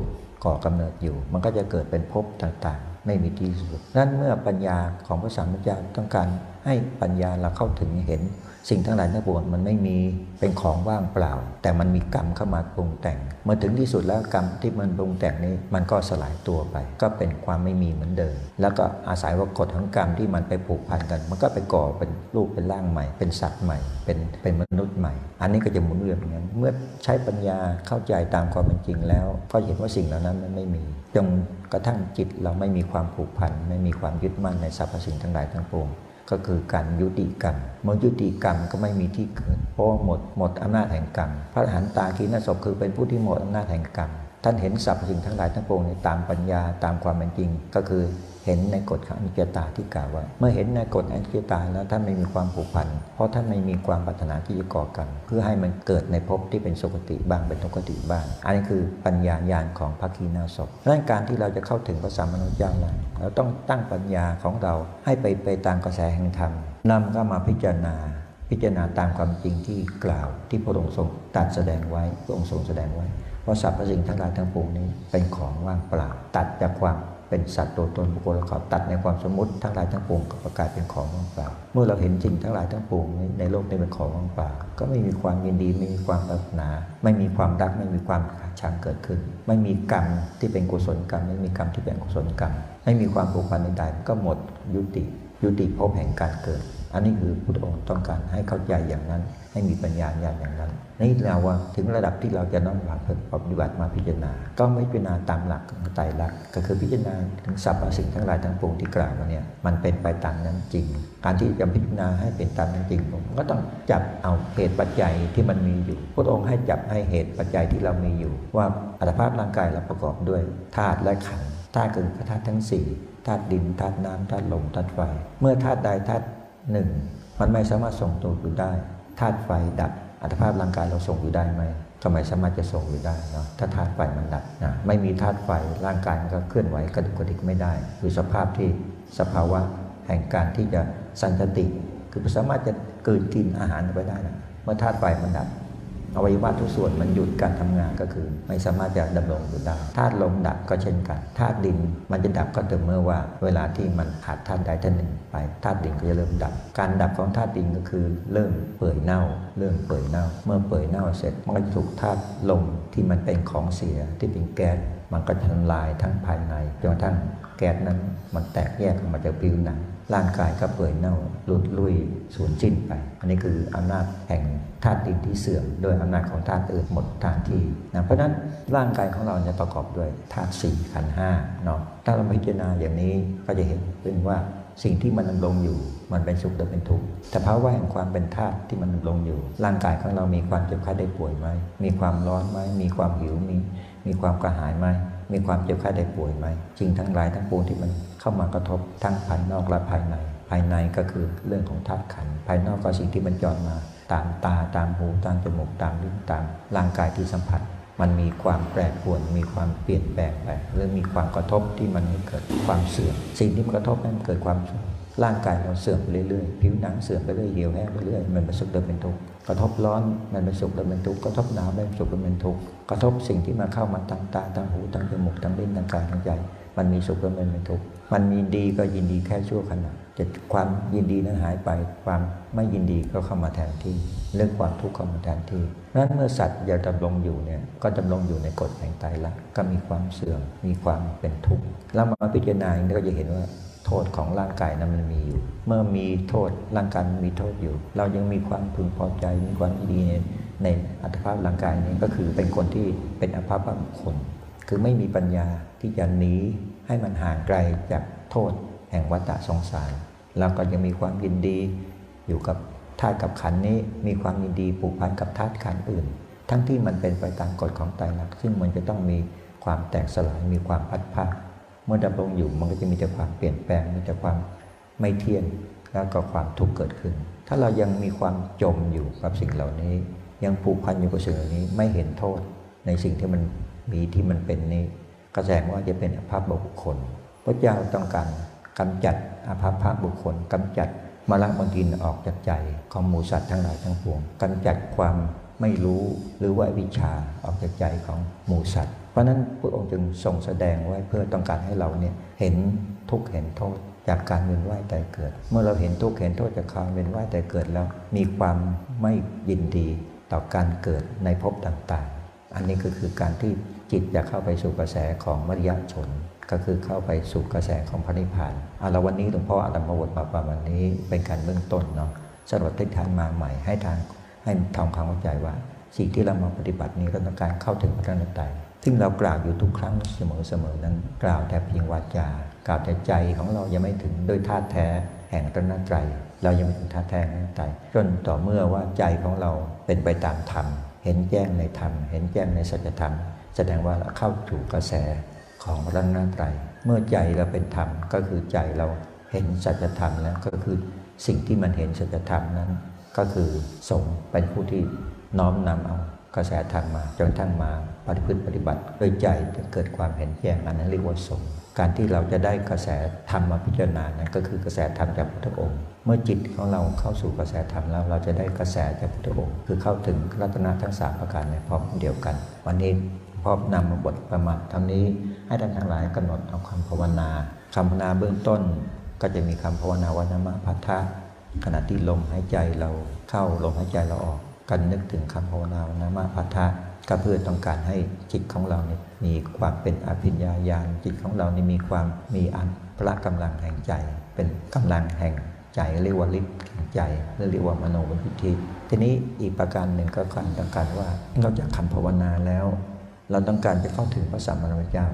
ก่อกำเนิดอยู่ มันก็จะเกิดเป็นภพต่างๆ ไม่มีที่สุด นั่นเมื่อปัญญาของพระสัมมาสัมพุทธเจ้าต้องการให้ปัญญาเราเข้าถึงเห็น สิ่งทั้งหลายทั้งปวงมันไม่มีเป็นของว่างเปล่า แต่มันมีกรรมเข้ามาปรุงแต่งเมื่อถึงที่สุดแล้วกรรมที่มันปรุงแต่งนี้มันก็สลายตัวไป ก็เป็นความไม่มีเหมือนเดิม แล้วก็อาศัยว่ากฎของกรรมที่มันไปผูกพันกัน มันก็ไปก่อเป็นรูปเป็นร่างใหม่ เป็นสัตว์ใหม่ เป็นเป็นมนุษย์ใหม่ อันนี้ก็จะหมุนเวียนอย่างนั้นเมื่อใช้ปัญญาเข้าใจตามความเป็นจริงแล้ว ก็เห็นว่าสิ่งเหล่านั้นมันไม่มีจนกระทั่งจิตเราไม่มีความผูกพันไม่มีความยึดมั่นในสรรพสิ่งทั้งหลายทั้งปวง ก็คือการยุติกรรมเมื่อยุติกรรมก็ไม่มีที่เกิด เพราะหมดหมดอำนาจแห่งกรรม พระอรหันตาคีนศพคือเป็นผู้ที่หมดอำนาจแห่งกรรม ท่านเห็นสรรพสิ่งทั้งหลายทั้งปวงในตามปัญญาตามความเป็นจริง ก็คือ เห็นในกฎของอนิจจตาที่กล่าวไว้เมื่อเห็นในกฎอนิจจตาแล้วท่านไม่มีความผูกพัน เพราะท่านไม่มีความปรารถนาที่จะก่อกรรมเพื่อให้มันเกิดในภพที่เป็นสุคติบ้างเป็นทุกติบ้าง อันนี้คือปัญญาญาณของพระคีนาศพนั้นการที่เราจะเข้าถึงพระสัมมาสัมพุทธเจ้านั้นเราต้องตั้งปัญญาของเราให้ไปไปตามกระแสแห่งธรรมนำเข้ามาพิจารณาพิจารณาตามความจริงที่กล่าวที่พระองค์ทรงตัดแสดงไว้พระองค์ทรงแสดงไว้เพราะสรรพสิ่งทั้งหลายทั้งปวงนี้เป็นของว่างเปล่าตัดจากความ เป็นสัตว์ตัวตนบุคคลเขาตัดในความสมมติทั้งหลายทั้งปวงก็ประกาศเป็นของว่างเปล่า เมื่อเราเห็นจริงทั้งหลายทั้งปวงในโลกนี้เป็นของว่างเปล่า ก็ไม่มีความยินดีไม่มีความปรารถนา ไม่มีความรักไม่มีความชังเกิดขึ้น ไม่มีกรรมที่เป็นกุศลกรรม ไม่มีกรรมที่เป็นกุศลกรรม ไม่มีความผูกพันใดๆก็หมดยุติ ยุติภพแห่งการเกิด อันนี้คือพุทธองค์ต้องการให้เข้าใจอย่างนั้น ให้มีปัญญาญาณอย่างนั้นนี่เราว่าถึงระดับที่เราจะน้อมมาปฏิบัติมาพิจารณา ก็ไม่พิจารณาตามหลักของไตรลักษณ์ก็คือพิจารณาถึงสรรพสิ่งทั้งหลายทั้งปวงที่กล่าวมาเนี่ยมันเป็นไปตามนั้นจริง การที่จะพิจารณาให้เป็นตามนั้นจริงผมก็ต้องจับเอาเหตุปัจจัยที่มันมีอยู่ พระองค์ให้จับให้เหตุปัจจัยที่เรามีอยู่ ว่าอัตภาพร่างกายเราประกอบด้วยธาตุและขันธ์ธาตุคือธาตุทั้งสี่ธาตุดินธาตุน้ำธาตุลมธาตุไฟ เมื่อธาตุใดธาตุหนึ่งมันไม่สามารถส่งตัวอยู่ได้ ธาตุไฟดับอัตภาพร่างกายเราส่งอยู่ได้ไหมก็ไม่สามารถจะส่งอยู่ได้เนาะถ้าธาตุไฟมันดับนะไม่มีธาตุไฟร่างกายมันก็เคลื่อนไหวกระดุกกระดิกไม่ได้ คือสภาพที่สภาวะแห่งการที่จะสันติ คือสามารถจะเกินกินอาหารไปได้นะเมื่อธาตุไฟมันดับ อวัยวะทุกส่วนมันหยุดการทำงานก็คือ ไม่สามารถจะดำรงอยู่ได้ธาตุลมดับก็เช่นกันธาตุดินมันจะดับก็ต่อเมื่อว่า เวลาที่มันขาดธาตุใดธาตุหนึ่งไปธาตุดินก็จะเริ่มดับ การดับของธาตุดินก็คือ เริ่มเปื่อยเน่า เริ่มเปื่อยเน่า เมื่อเปื่อยเน่าเสร็จมันก็จะถูกธาตุลมที่มันเป็นของเสียที่เป็นแก๊สมันก็จะทำลายทั้งภายในจนกระทั่งแก๊สนั้นมันแตกแยกออกมาจากผิวหนัง ร่างกายก็เปื่อยเน่าหลุดลุยสูญสิ้นไป อันนี้คืออำนาจแห่งธาตุดินที่เสื่อมโดยอำนาจของธาตุอื่นหมดทางที่นะเพราะนั้นร่างกายของเราจะประกอบด้วยธาตุสี่ขันห้าเนาะถ้าเราพิจารณาอย่างนี้ก็จะเห็นเป็นว่าสิ่งที่มันดำรงอยู่มันเป็นสุขหรือเป็นทุกข์แต่ภาวะแห่งความเป็นธาตุที่มันดำรงอยู่ ร่างกายของเรามีความเจ็บไข้ได้ป่วยไหมมีความร้อนไหมมีความหิวมีมีความกระหายไหมมีความเจ็บไข้ได้ป่วยไหมจริงทั้งหลายทั้งปวงที่มัน เข้ามากระทบทั้งภายนอกและภายใน ภายในก็คือเรื่องของธาตุขันภายนอกก็สิ่งที่มันจรมา ตามตาตามหูตามจมูกตามลิ้นตามร่างกายที่สัมผัส มันมีความแปรปรวน มีความเปลี่ยนแปลงไปหรือมีความกระทบที่มันเกิดความเสื่อมสิ่งที่มันกระทบนั้นเกิดความร่างกายเราเสื่อมไปเรื่อยๆผิวหนังเสื่อมไปเรื่อยเหี่ยวแห้งไปเรื่อยมันเป็นสุขเดิมเป็นทุกข์กระทบร้อนมันเป็นสุขเดิมเป็นทุกข์กระทบหนาวมันเป็นสุขเดิมเป็นทุกข์กระทบสิ่งที่มาเข้ามาทางตาทางหูทางจมูกทางลิ้นทางกายทางใจ มันมีสุขเดิมเป็นทุกข์มันยินดีก็ยินดีแค่ชั่วขณะจะความยินดีนั้นหายไป ความไม่ยินดีก็เข้ามาแทนที่ เรื่องความทุกข์เข้ามาแทนที่นั้นเมื่อสัตว์ยากดำรงอยู่เนี่ยก็ดำรงอยู่ในกฎแห่งไตรลักษณ์ก็มีความเสื่อมมีความเป็นทุกข์แล้วมาพิจารณาอย่างนี้ก็จะเห็นว่าโทษของร่างกายนั้นมันมีอยู่ เมื่อมีโทษร่างกายมีโทษอยู่ เรายังมีความพึงพอใจมีความดีในในอัตภาพร่างกายนี้ก็คือเป็นคนที่เป็นอัภาพบุคคล คือไม่มีปัญญาที่จะหนีให้มันห่างไกลจากโทษแห่งวัฏสงสาร แล้วก็ยังมีความยินดีอยู่กับธาตุกับขันนี้มีความยินดีผูกพันกับธาตุขันอื่น ทั้งที่มันเป็นไปตามกฎของไตรลักษณ์ซึ่งมันจะต้องมีความแตกสลายมีความพัดพาเมื่อดำรงอยู่มันก็จะมีแต่ความเปลี่ยนแปลงมีแต่ความไม่เที่ยงแล้วก็ความทุกข์เกิดขึ้น ถ้าเรายังมีความจมอยู่กับสิ่งเหล่านี้ ยังผูกพันอยู่กับสิ่งเหล่านี้ไม่เห็นโทษในสิ่งที่มัน มีที่มันเป็นนี้ก็แสดงว่าจะเป็นอภาพบุคคล พระเจ้าต้องการกำจัดอภาพบุคคลกำจัดมรรคมกินออกจากใจของหมูสัตว์ทั้งหลายทั้งปวงกำจัดความไม่รู้หรือว่าวิชาออกจากใจของหมูสัตว์ เพราะนั้นพระองค์จึงทรงแสดงไว้เพื่อต้องการให้เราเนี่ยเห็นทุกเห็นโทษจจากการเวียนว่ายตายเกิด เมื่อเราเห็นทุกข์เห็นโทษจากการเวียนว่ายตายเกิดแล้ว มีความไม่ยินดีต่อการเกิดในภพต่างๆ อันนี้ก็คือการที่ จิตจะเข้าไปสู่กระแสของมรรยชน ก็คือเข้าไปสู่กระแสของพระนิพพานเอาละวันนี้หลวงพ่ออาตมาบทมาประมาณนี้เป็นการเบื้องต้นเนาะสำหรับทิศทางมาใหม่ให้ทางให้ทำความเข้าใจว่า สิ่งที่เรามาปฏิบัตินี้เราต้องการเข้าถึงพระรัตนตรัยซึ่งเรากล่าวอยู่ทุกครั้งเสมอๆนั้น กล่าวแต่เพียงวาจากล่าวแต่ใจของเรายังไม่ถึงด้วยธาตุแท้แห่งพระรัตนตรัยเรายังไม่ถึงธาตุแท้แห่งพระรัตนตรัยจนต่อเมื่อว่าใจของเราเป็นไปตามธรรมเห็นแจ้งในธรรม เห็นแจ้งในสัจธรรม แสดงว่าเราเข้าถูกกระแสของรัตนตรัยเมื่อใจเราเป็นธรรมก็คือใจเราเห็นสัจธรรมแล้วก็คือสิ่งที่มันเห็นสัจธรรมนั้น ก็คือสงเป็นผู้ที่น้อมนำเอากระแสธรรมมาจนทั้งมาปฏิพฤติปฏิบัติโดยใจจะเกิดความเห็นแจ้งอันนั้นเรียกว่าสงการที่เราจะได้กระแสธรรมมาพิจารณานั้นก็คือกระแสธรรมจากพุทธองค์ เมื่อจิตของเราเข้าสู่กระแสธรรมแล้วเราจะได้กระแสจากพุทธองค์ คือเข้าถึงรัตนะทั้งสามประการในพร้อมเดียวกัน วันนี้ พร้อมนำมาบทประมาทท่านี้ให้ท่านทั้งหลายกำหนดเอาคำภาวนาคำภาวนาเบื้องต้น ก็จะมีคำภาวนาวนามะพัทธะขณะที่ลมหายใจเราเข้าลมหายใจเราออกกันนึกถึงคำภาวนาวนามะพัทธะก็เพื่อต้องการให้จิตของเราเนี่ยมีความเป็นอภิญญาญาณจิตของเรานี่มีความมีอันพละกำลังแห่งใจ เป็นกำลังแห่งใจเรียกว่าฤทธิ์แห่งใจหรือเรียกว่ามโนวิธีทีนี้อีกประการหนึ่งก็การต้องการว่านอกจากคำภาวนาแล้ว เราต้องการจะเข้าถึงพระสัมมาสัมพุทธเจ้า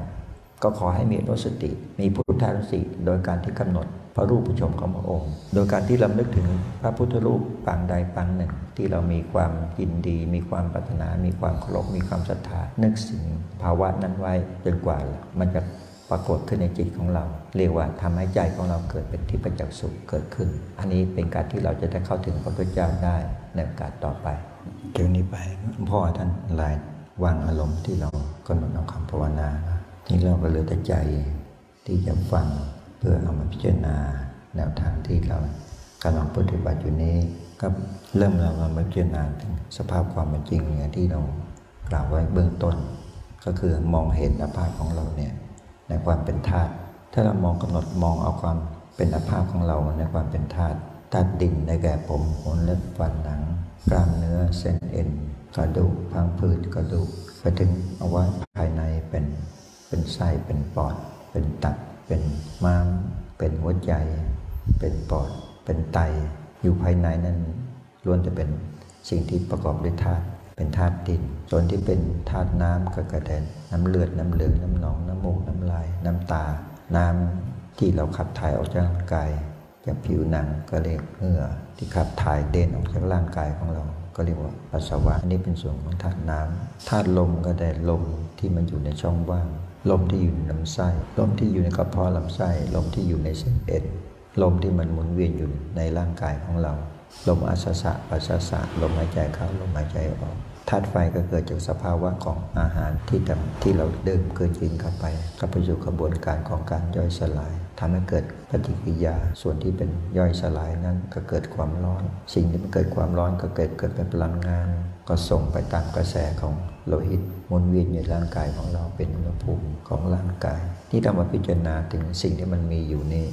ก็ขอให้มีอนุสติ มีพุทธานุสติโดยการที่กำหนดพระรูปผู้ชมของพระองค์ โดยการที่ลำลึกถึงพระพุทธรูปปางใดปางหนึ่ง ที่เรามีความยินดี มีความปรารถนา มีความเคารพมีความศรัทธา นึกสิ่งภาวะนั้นไว้จนกว่ามันจะปรากฏขึ้นในจิตของเรา เรียกว่าทำให้ใจของเราเกิดเป็นที่ประจักษ์สุขเกิดขึ้น อันนี้เป็นการที่เราจะได้เข้าถึงพระพุทธเจ้าได้ในโอกาสต่อไปเดี๋ยวนี้ไปพ่อท่านหลาย วางอารมณ์ที่เรากำหนดเอาคำภาวนานี่เราก็เหลือแต่ใจที่จะฟังเพื่อเอามาพิจารณาแนวทางที่เรากำลังปฏิบัติอยู่นี้ก็เริ่มเรามาพิจารณาถึงสภาพความเป็นจริงเนี่ยที่เรากล่าวไว้เบื้องต้น ก็คือมองเห็นอภาพของเราเนี่ยในความเป็นธาตุถ้าเรามองกำหนดมองเอาความเป็นอภาพของเราในความเป็นธาตุธาตุดินในแก่ผมขนเล็บฟันหนัง กล้ามเนื้อเส้นเอ็น กระดูกพังผืดกระดูกไปถึงเอาไว้ภายในเป็นเป็นไส้เป็นปอด เป็นตับเป็นม้าม เป็นหัวใจ เป็นปอด เป็นไต อยู่ภายในนั้นล้วนจะเป็นสิ่งที่ประกอบด้วยธาตุเป็นธาตุดิน ส่วนที่เป็นธาตุน้ำก็กระเด็นน้ำเลือดน้ำเหลืองน้ำหนองน้ำมูกน้ำลาย น้ำตา น้ำที่เราขับถ่ายออกจากร่างกายจากผิวหนังก็เรียกเหงื่อที่ขับถ่ายเด่นออกจากร่างกายของเรา ก็เรียกว่าปัสสาวะ อันนี้เป็นส่วนของธาตุน้ำธาตุลมก็ได้ลมที่มันอยู่ในช่องว่าง ลมที่อยู่ในลำไส้ ลมที่อยู่ในกระเพาะลำไส้ ลมที่อยู่ในเส้นเอ็น ลมที่มันหมุนเวียนอยู่ในร่างกายของเรา ลมอาสสะปัสสสะลมหายใจเข้า ลมหายใจออก ธาตุไฟก็เกิดจากสภาวะของอาหารที่ทำที่เราดื่มเกินกินเข้าไปก็ไปสู่กระบวนการของการย่อยสลายทำให้เกิดปฏิกิริยา ส่วนที่เป็นย่อยสลายนั้นก็เกิดความร้อน สิ่งที่มันเกิดความร้อนก็เกิดเกิดเป็นพลังงาน ก็ส่งไปตามกระแสของโลหิตมุนเวียนในร่างกายของเราเป็นอุณหภูมิของร่างกาย ที่เรามาพิจารณาถึงสิ่งที่มันมีอยู่นี้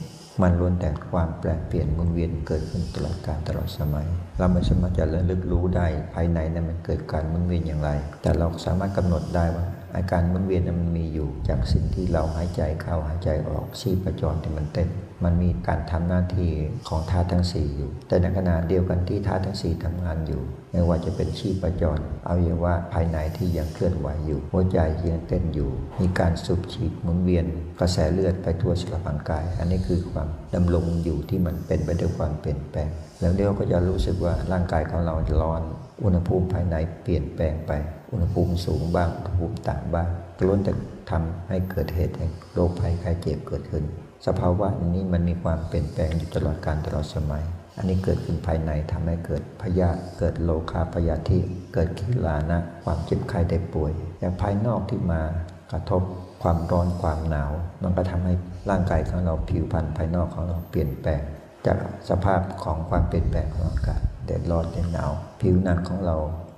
มันล้วนแต่ความแปลเปลี่ยนหมุนเวียนเกิดขึ้นตลอดกาลตลอดสมัย เราไม่สามารถจะระลึกรู้ได้ภายในนั้นมันเกิดการหมุนเวียนอย่างไร แต่เราสามารถกำหนดได้ว่าอาการหมุนเวียนนั้นมันมีอยู่จากสิ่งที่เราหายใจเข้าหายใจออกชีพจรที่มันเต้น มันมีการทำหน้าที่ของธาตุทั้ง 4 อยู่ แต่ในขณะเดียวกันที่ธาตุทั้ง 4ทำงานอยู่ ไม่ว่าจะเป็นชีพจรเอาอย่างว่าภายในที่ยังเคลื่อนไหวอยู่ หัวใจที่ยังเต้นอยู่ มีการสูบฉีดหมุนเวียน กระแสเลือดไปทั่วสารพางกาย อันนี้คือความดำรงอยู่ที่มันเป็นไปด้วยความเปลี่ยนแปลง แล้วเดี๋ยวก็จะรู้สึกว่าร่างกายของเราร้อน อุณหภูมิภายในเปลี่ยนแปลงไป อุณหภูมิสูงบ้าง อุณหภูมิต่ำบ้างล้วนแต่ทำให้เกิดเหตุแห่งโรคภัยไข้เจ็บเกิดขึ้น สภาวะนี้มันมีความเปลี่ยนแปลงอยู่ตลอดการตลอดสมัย อันนี้เกิดขึ้นภายในทำให้เกิดพยาธิเกิดโลคาพยาธิเกิดขีลานะ ความเจ็บไข้ได้ป่วย อย่างภายนอกที่มากระทบความร้อนความหนาว มันก็ทำให้ร่างกายของเราผิวพรรณภายนอกของเราเปลี่ยนแปลง จากสภาพของความเปลี่ยนแปลงของอากาศแดดร้อนแดดหนาว ผิวหนังของเรา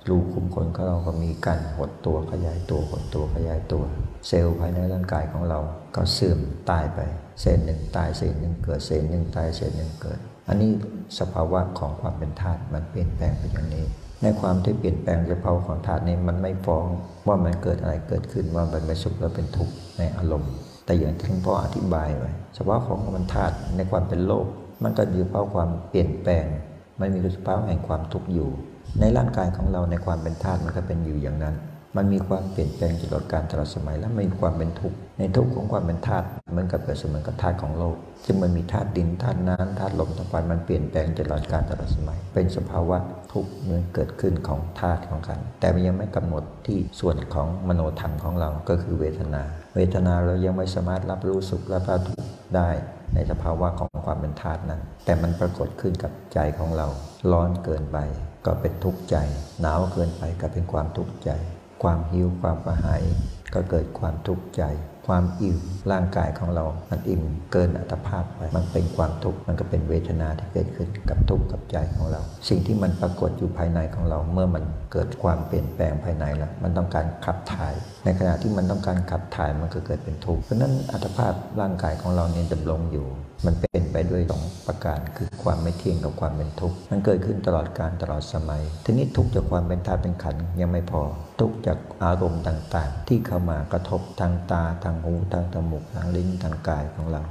รูขุมขนของเราก็มีการหดตัวขยายตัวหดตัวขยายตัว เซลล์ภายในร่างกายของเราก็เสื่อมตายไป เซลล์หนึ่งตายเซลล์หนึ่งเกิดเซลล์หนึ่งตายเซลล์หนึ่งเกิด อันนี้สภาวะของความเป็นธาตุมันเปลี่ยนแปลงไปอย่างนี้ ในความที่เปลี่ยนแปลงสภาวะของธาตุนี้มันไม่ฟ้องว่ามันเกิดอะไรเกิดขึ้นว่ามันเป็นสุขแล้วเป็นทุกข์ในอารมณ์ แต่อย่างที่หลวงพ่ออธิบายไว้สภาวะของมันธาตุในความเป็นโลก มันก็อยู่เพราะความเปลี่ยนแปลง มันมีสภาวะแห่งความทุกข์อยู่ ในร่างกายของเราในความเป็นธาตุมันก็เป็นอยู่อย่างนั้น มันมีความเปลี่ยนแปลงตลอดการตลอดสมัย และมีความเป็นทุกข์ในทุกข์ของความเป็นธาตุเหมือนกับเปรียบเสมือนกับธาตุของโลก ซึ่งมันมีธาตุดินธาตุน้ำธาตุลมธาตุไฟมันเปลี่ยนแปลงตลอดการตลอดสมัย เป็นสภาวะทุกข์เมื่อเกิดขึ้นของธาตุของกัน แต่มันยังไม่กำหนดที่ส่วนของมโนธรรมของเราก็คือเวทนา เวทนาเรายังไม่สามารถรับรู้สุขและรับทุกข์ได้ในสภาวะของความเป็นธาตุนั้น แต่มันปรากฏขึ้นกับใจของเรา ร้อนเกินไปก็เป็นทุกข์ใจ หนาวเกินไปก็เป็นความทุกข์ใจ ความหิวความกระหาย ก็เกิดความทุกข์ใจ ความอิ่มร่างกายของเรา มันอิ่มเกินอัตภาพไป มันเป็นความทุกข์ มันก็เป็นเวทนาที่เกิดขึ้นกับทุกข์กับใจของเรา สิ่งที่มันปรากฏอยู่ภายในของเรา เมื่อมันเกิดความเปลี่ยนแปลงภายในแล้ว มันต้องการขับถ่าย ในขณะที่มันต้องการขับถ่ายมันก็เกิดเป็นทุกข์ เพราะนั้นอัตภาพร่างกายของเราเนี่ยดำรงอยู่ มันเป็น ไปด้วยสองประการคือความไม่เที่ยงกับความเป็นทุกข์มันเกิดขึ้นตลอดการตลอดสมัย ทีนี้ทุกข์จากความเป็นธาตุเป็นขันยังไม่พอ ทุกข์จากอารมณ์ต่างๆ ที่เข้ามากระทบทางตาทางหูทางจมูกทางลิ้นทางกายของเรา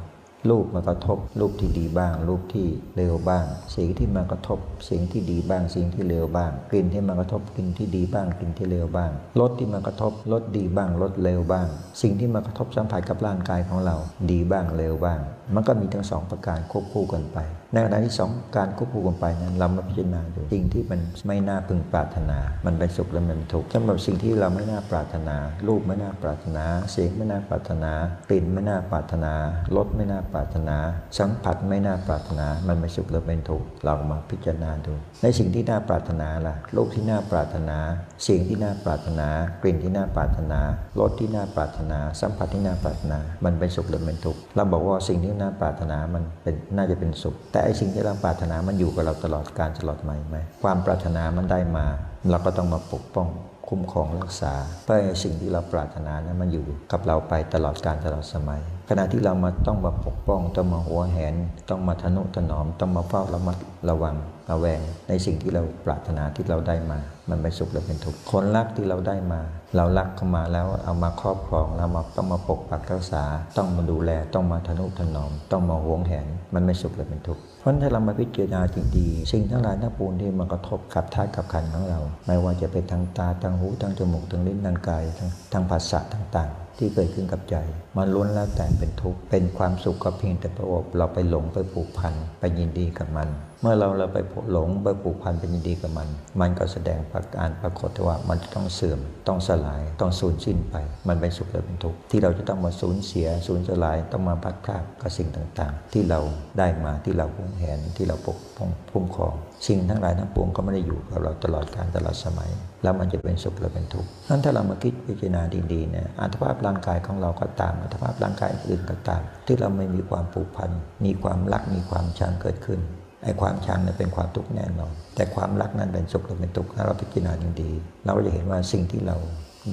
รูปมากระทบ รูปที่ดีบ้าง รูปที่เลวบ้าง เสียงที่มากระทบ เสียงที่ดีบ้างเสียงที่เลวบ้าง กลิ่นที่มากระทบกลิ่นที่ดีบ้างกลิ่นที่เลวบ้างรสที่มากระทบรสดีบ้างรสเลวบ้าง สิ่งที่มากระทบสัมผัสกับร่างกายของเรา ดีบ้างเลวบ้าง มันก็มีทั้งสองประการควบคู่กันไปในขณะที่สองการควบคู่กันไปนั้นเรามาพิจารณาดูสิ่งที่มันไม่น่าพึงปรารถนา มันเป็นสุขและมันเป็นทุกข์สำหรับสิ่งที่เราไม่น่าปรารถนา รูปไม่น่าปรารถนา เสียงไม่น่าปรารถนากลิ่นไม่น่าปรารถนารสไม่น่าปรารถนา สัมผัสไม่น่าปรารถนา มันเป็นสุขและเป็นทุกข์เรามาพิจารณาดูในสิ่งที่น่าปรารถนาล่ะรูปที่น่าปรารถนา เสียงที่น่าปรารถนา กลิ่นที่น่าปรารถนารสที่น่าปรารถนา สัมผัสที่น่าปรารถนา มันเป็นสุขหรือเป็นทุกข์เราบอกว่าสิ่งที่น่าปรารถนามันเป็นน่าจะเป็นสุข แต่ไอ้สิ่งที่เราปรารถนามันอยู่กับเราตลอดการตลอดไปไหมความปรารถนามันได้มา เราก็ต้องมาปกป้องคุ้มครองรักษาเพื่อให้สิ่งที่เราปรารถนานั้นมันอยู่กับเราไปตลอดการตลอดสมัย ขณะที่เรามาต้องมาปกป้อง ต้องมาหัวแหน ต้องมาทนุถนอม ต้องมาเฝ้าระมัดระวังระแวง ในสิ่งที่เราปรารถนาที่เราได้มา มันเป็นสุขหรือเป็นทุกข์คนรักที่เราได้มา เรารักเข้ามาแล้วเอามาครอบครองเรามาต้องมาปกปักรักษา ต้องมาดูแล ต้องมาทนุถนอม ต้องมาหวงแหน มันไม่สุขหรือเป็นทุกข์เพราะถ้าเรามาพิจารณาจริงดีสิ่งทั้งหลายทั้งปวงที่มากระทบกับธาตุกับขันของเรา ไม่ว่าจะเป็นทางตาทางหูทางจมูกทางลิ้นทางกายทางทางภาษาต่างๆ ที่เกิดขึ้นกับใจ มันล้วนแล้วแต่เป็นทุกข์เป็นความสุขก็เพียงแต่ประอบเราไปหลงไปผูกพันไปยินดีกับมัน เมื่อเราเราไปหลงไปผูกพันไปยินดีกับมัน มันก็แสดงประการปรากฏว่ามันจะต้องเสื่อม ต้องสลาย ต้องสูญสิ้นไป มันเป็นสุขหรือเป็นทุกข์ที่เราจะต้องมาสูญเสียสูญสลายต้องมาพัดพลาดกับสิ่งต่างๆ ที่เราได้มาที่เราหวงแหนที่เราปกป้องคุ้มครอง สิ่งทั้งหลายทั้งปวงก็ไม่ได้อยู่กับเราตลอดการตลอดสมัย แล้วมันจะเป็นสุขหรือเป็นทุกข์นั้นถ้าเรามาคิดพิจารณาดีๆเนี่ยอัตภาพร่างกายของเราก็ตามอัตภาพร่างกายอื่นก็ตาม ที่เราไม่มีความผูกพันมีความรักมีความชังเกิดขึ้น ไอ้ความชังเนี่ยเป็นความทุกข์แน่นอน แต่ความรักนั้นเป็นสุขหรือเป็นทุกข์ถ้าเราพิจารณาดีๆเราก็จะเห็นว่าสิ่งที่เรา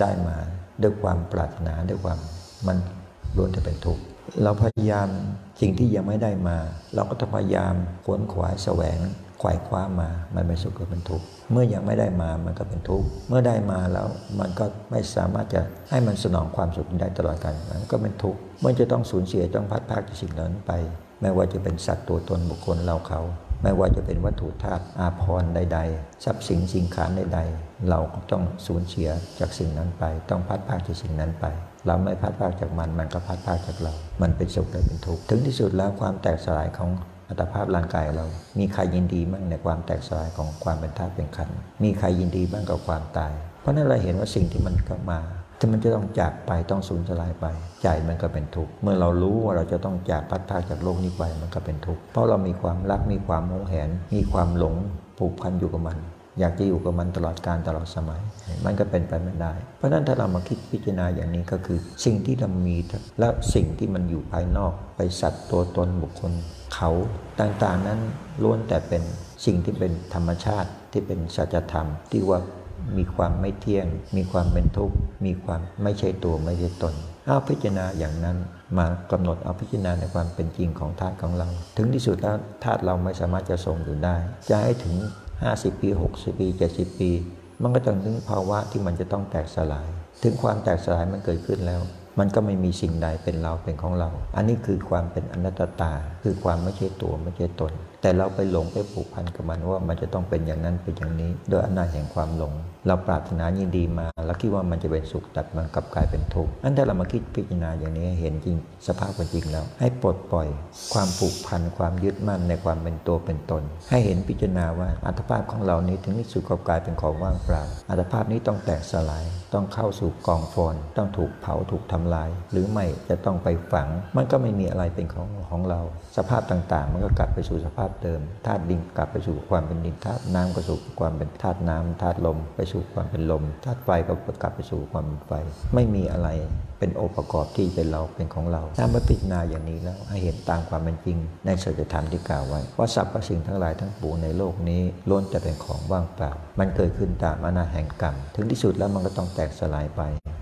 ได้มาด้วยความปรารถนาด้วยความมันล้วนจะเป็นทุกข์เราพยายามสิ่งที่ยังไม่ได้มา เราก็ต้องพยายามขวนขวายแสวงขวายคว้ามา มันเป็นสุขหรือเป็นทุกข์เมื่อยังไม่ได้มามันก็เป็นทุกข์เมื่อได้มาแล้วมันก็ไม่สามารถจะให้มันสนองความสุขได้ตลอดกาลมันก็เป็นทุกข์เมื่อจะต้องสูญเสียต้องพัดพากจากสิ่งเหล่านั้นไป ไม่ว่าจะเป็นสัตว์ตัวตนบุคคลเราเขา ไม่ว่าจะเป็นวัตถุธาตุอาภรณ์ใด ๆ ทรัพย์สินสิ่งขานใด ๆ เราก็ต้องสูญเสียจากสิ่งนั้นไป ต้องพัดพากจากสิ่งนั้นไป เราไม่พัดพากจากมัน มันก็พัดพากจากเรา มันเป็นสุขหรือเป็นทุกข์ถึงที่สุดแล้วความแตกสลายของอัตภาพร่างกายเรา มีใครยินดีบ้างในความแตกสลายของความเป็นธาตุเป็นขันธ์มีใครยินดีบ้างกับความตาย เพราะนั้นเราเห็นว่าสิ่งที่มันเข้ามา ที่มันจะต้องจากไปต้องสูญสลายไป ใจมันก็เป็นทุกข์เมื่อเรารู้ว่าเราจะต้องจากพัดพากจากโลกนี้ไปมันก็เป็นทุกข์เพราะเรามีความรักมีความโมแหน มีความหลงผูกพันอยู่กับมัน อยากจะอยู่กับมันตลอดการตลอดสมัย มันก็เป็นไปไม่ได้ เพราะฉะนั้นถ้าเรามาคิดพิจารณาอย่างนี้ก็คือ สิ่งที่เรามีและสิ่งที่มันอยู่ภายนอก ไปสัตว์ตัวตนบุคคลเขาต่างๆนั้นล้วนแต่เป็นสิ่งที่เป็นธรรมชาติที่เป็นสัจธรรมที่ว่า มีความไม่เที่ยง มีความเป็นทุกข์ มีความไม่ใช่ตัวไม่ใช่ตนเอาพิจารณาอย่างนั้นมากำหนดเอาพิจารณาในความเป็นจริงของธาตุของเรา ถึงที่สุดแล้วธาตุเราไม่สามารถจะทรงอยู่ได้ จะให้ถึง 50 ปี 60 ปี 70 ปี มันก็ต้องถึงภาวะที่มันจะต้องแตกสลาย ถึงความแตกสลายมันเกิดขึ้นแล้ว มันก็ไม่มีสิ่งใดเป็นเราเป็นของเรา อันนี้คือความเป็นอนัตตา คือความไม่ใช่ตัวไม่ใช่ตน แต่เราไปหลงไปผูกพันกับมันว่ามันจะต้องเป็นอย่างนั้นเป็นอย่างนี้ โดยอำนาจแห่งความหลง เราปรารถนายินดีมาแล้วคิดว่ามันจะเป็นสุขแตัดมันกลับกลายเป็นทุกข์อันถ้าเรามาคิดพิจารณาอย่างนี้เห็นจริงสภาพเป็นจริงแล้ว ให้ปลดปล่อย ความผูกพันความยึดมั่นในความเป็นตัวเป็นตน ให้เห็นพิจารณาว่าอัตภาพของเรานี้ถึงที่สุดก็กลายเป็นของว่างเปล่าอัตภาพนี้ต้องแตกสลาย ต้องเข้าสู่กองฟอนต้องถูกเผาถูกทำลาย หรือไม่จะต้องไปฝัง มันก็ไม่มีอะไรเป็นของของเรา สภาพต่างๆ มันก็กลับไปสู่สภาพเดิมธาตุดินกลับไปสู่ความเป็นดินธาตุน้ำก็สู่ความเป็นธาตุน้ำธาตุลม ไปสู่ความเป็นลมธาตุไฟก็กลับไปสู่ความเป็นไฟ ไม่มีอะไร เป็นองค์ประกอบที่เป็นเราเป็นของเรา ถ้ามาพิจารณาอย่างนี้แล้วให้เห็นตามความเป็นจริง ในสัจธรรมที่กล่าวไว้ว่าสรรพสิ่งทั้งหลายทั้งปวงในโลกนี้ล้วนจะเป็นของว่างเปล่า มันเกิดขึ้นตามอนาแห่งกรรม ถึงที่สุดแล้วมันก็ต้องแตกสลายไป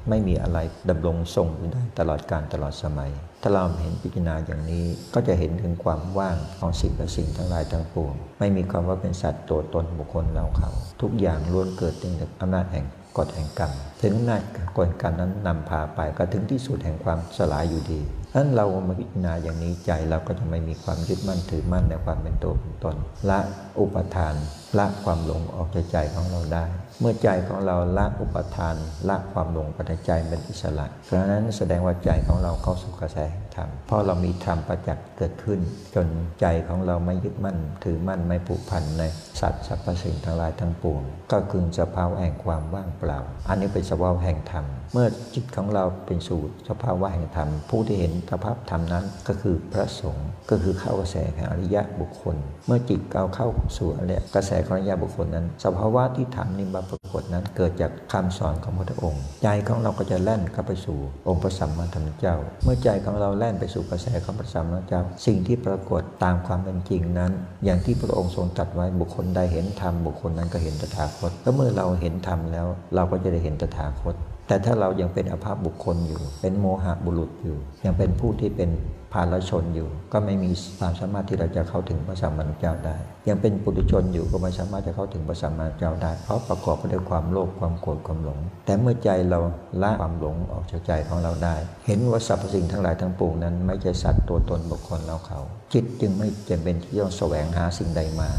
ไม่มีอะไรดำรงทรงอยู่ได้ตลอดการตลอดสมัยถ้าเราเห็นพิจารณาอย่างนี้ก็จะเห็นถึงความว่างของสิ่งและสิ่งทั้งหลายทั้งปวง ไม่มีความว่าเป็นสัตว์ตัวตนบุคคลเราเขา ทุกอย่างล้วนเกิดจากอำนาจแห่ง กฎแห่งกรรม ถึงนั่นกฎกรรมนั้นนำพาไปก็ถึงที่สุดแห่งความสลายอยู่ดีนั้นเรามาพิจารณาอย่างนี้ใจเราก็จะไม่มีความยึดมั่นถือมั่นในความเป็นตัวเป็นตนละอุปทานละความหลงออกจากใจของเราได้ เมื่อใจของเราละอุปทานละความหลงปัจจัยเป็นอิสระ เพราะนั้นแสดงว่าใจของเราเข้าสู่กระแสธรรมเพราะเรามีธรรมประจักษ์เกิดขึ้น จนใจของเราไม่ยึดมั่น ถือมั่นไม่ผูกพันในสัตว์สรรพสิ่งทั้งหลายทั้งปวง ก็คือสภาวะแห่งความว่างเปล่า อันนี้เป็นสภาวะแห่งธรรม เมื่อจิตของเราเป็นสู่สภาวะแห่งธรรม ผู้ที่เห็นสภาพธรรมนั้นก็คือพระสงฆ์ก็คือเข้ากระแสแห่งอริยะบุคคล เมื่อจิตเกาเข้าสู่อริยกระแสของอริยะบุคคลนั้น สภาวะที่ธรรมนิบาปรากฏนั้นเกิดจากคำสอนของพระองค์ ใจของเราก็จะแล่นเข้าไปสู่องค์พระสัมมาสัมพุทธเจ้า เมื่อใจของเราแล่นไปสู่กระแสของพระสัมมาสัมพุทธเจ้า สิ่งที่ปรากฏตามความเป็นจริงนั้น อย่างที่พระองค์ทรงตรัสไว้บุคคลใดเห็นธรรมบุคคลนั้นก็เห็นตถาคตแล้วเมื่อเราเห็นธรรมแล้ว เราก็จะได้เห็นตถาคตแต่ถ้าเรายังเป็นอภาพบุคคลอยู่ เป็นโมหะบุรุษอยู่ ยังเป็นผู้ที่เป็น ภาลชนอยู่ ก็ไม่มีความสามารถที่เราจะเข้าถึงพระสัมมาสัมพุทธเจ้าได้ ยังเป็นปุถุชนอยู่ก็ไม่สามารถจะเข้าถึงพระสัมมาสัมพุทธเจ้าได้ เพราะประกอบไปด้วยความโลภความโกรธความหลง แต่เมื่อใจเราละความหลงออกจากใจของเราได้ เห็นว่าสรรพสิ่งทั้งหลายทั้งปวงนั้น ไม่ใช่สัตว์ตัวตนบุคคลเราเขา จิตจึงไม่จำเป็นที่ต้องแสวงหาสิ่งใดมา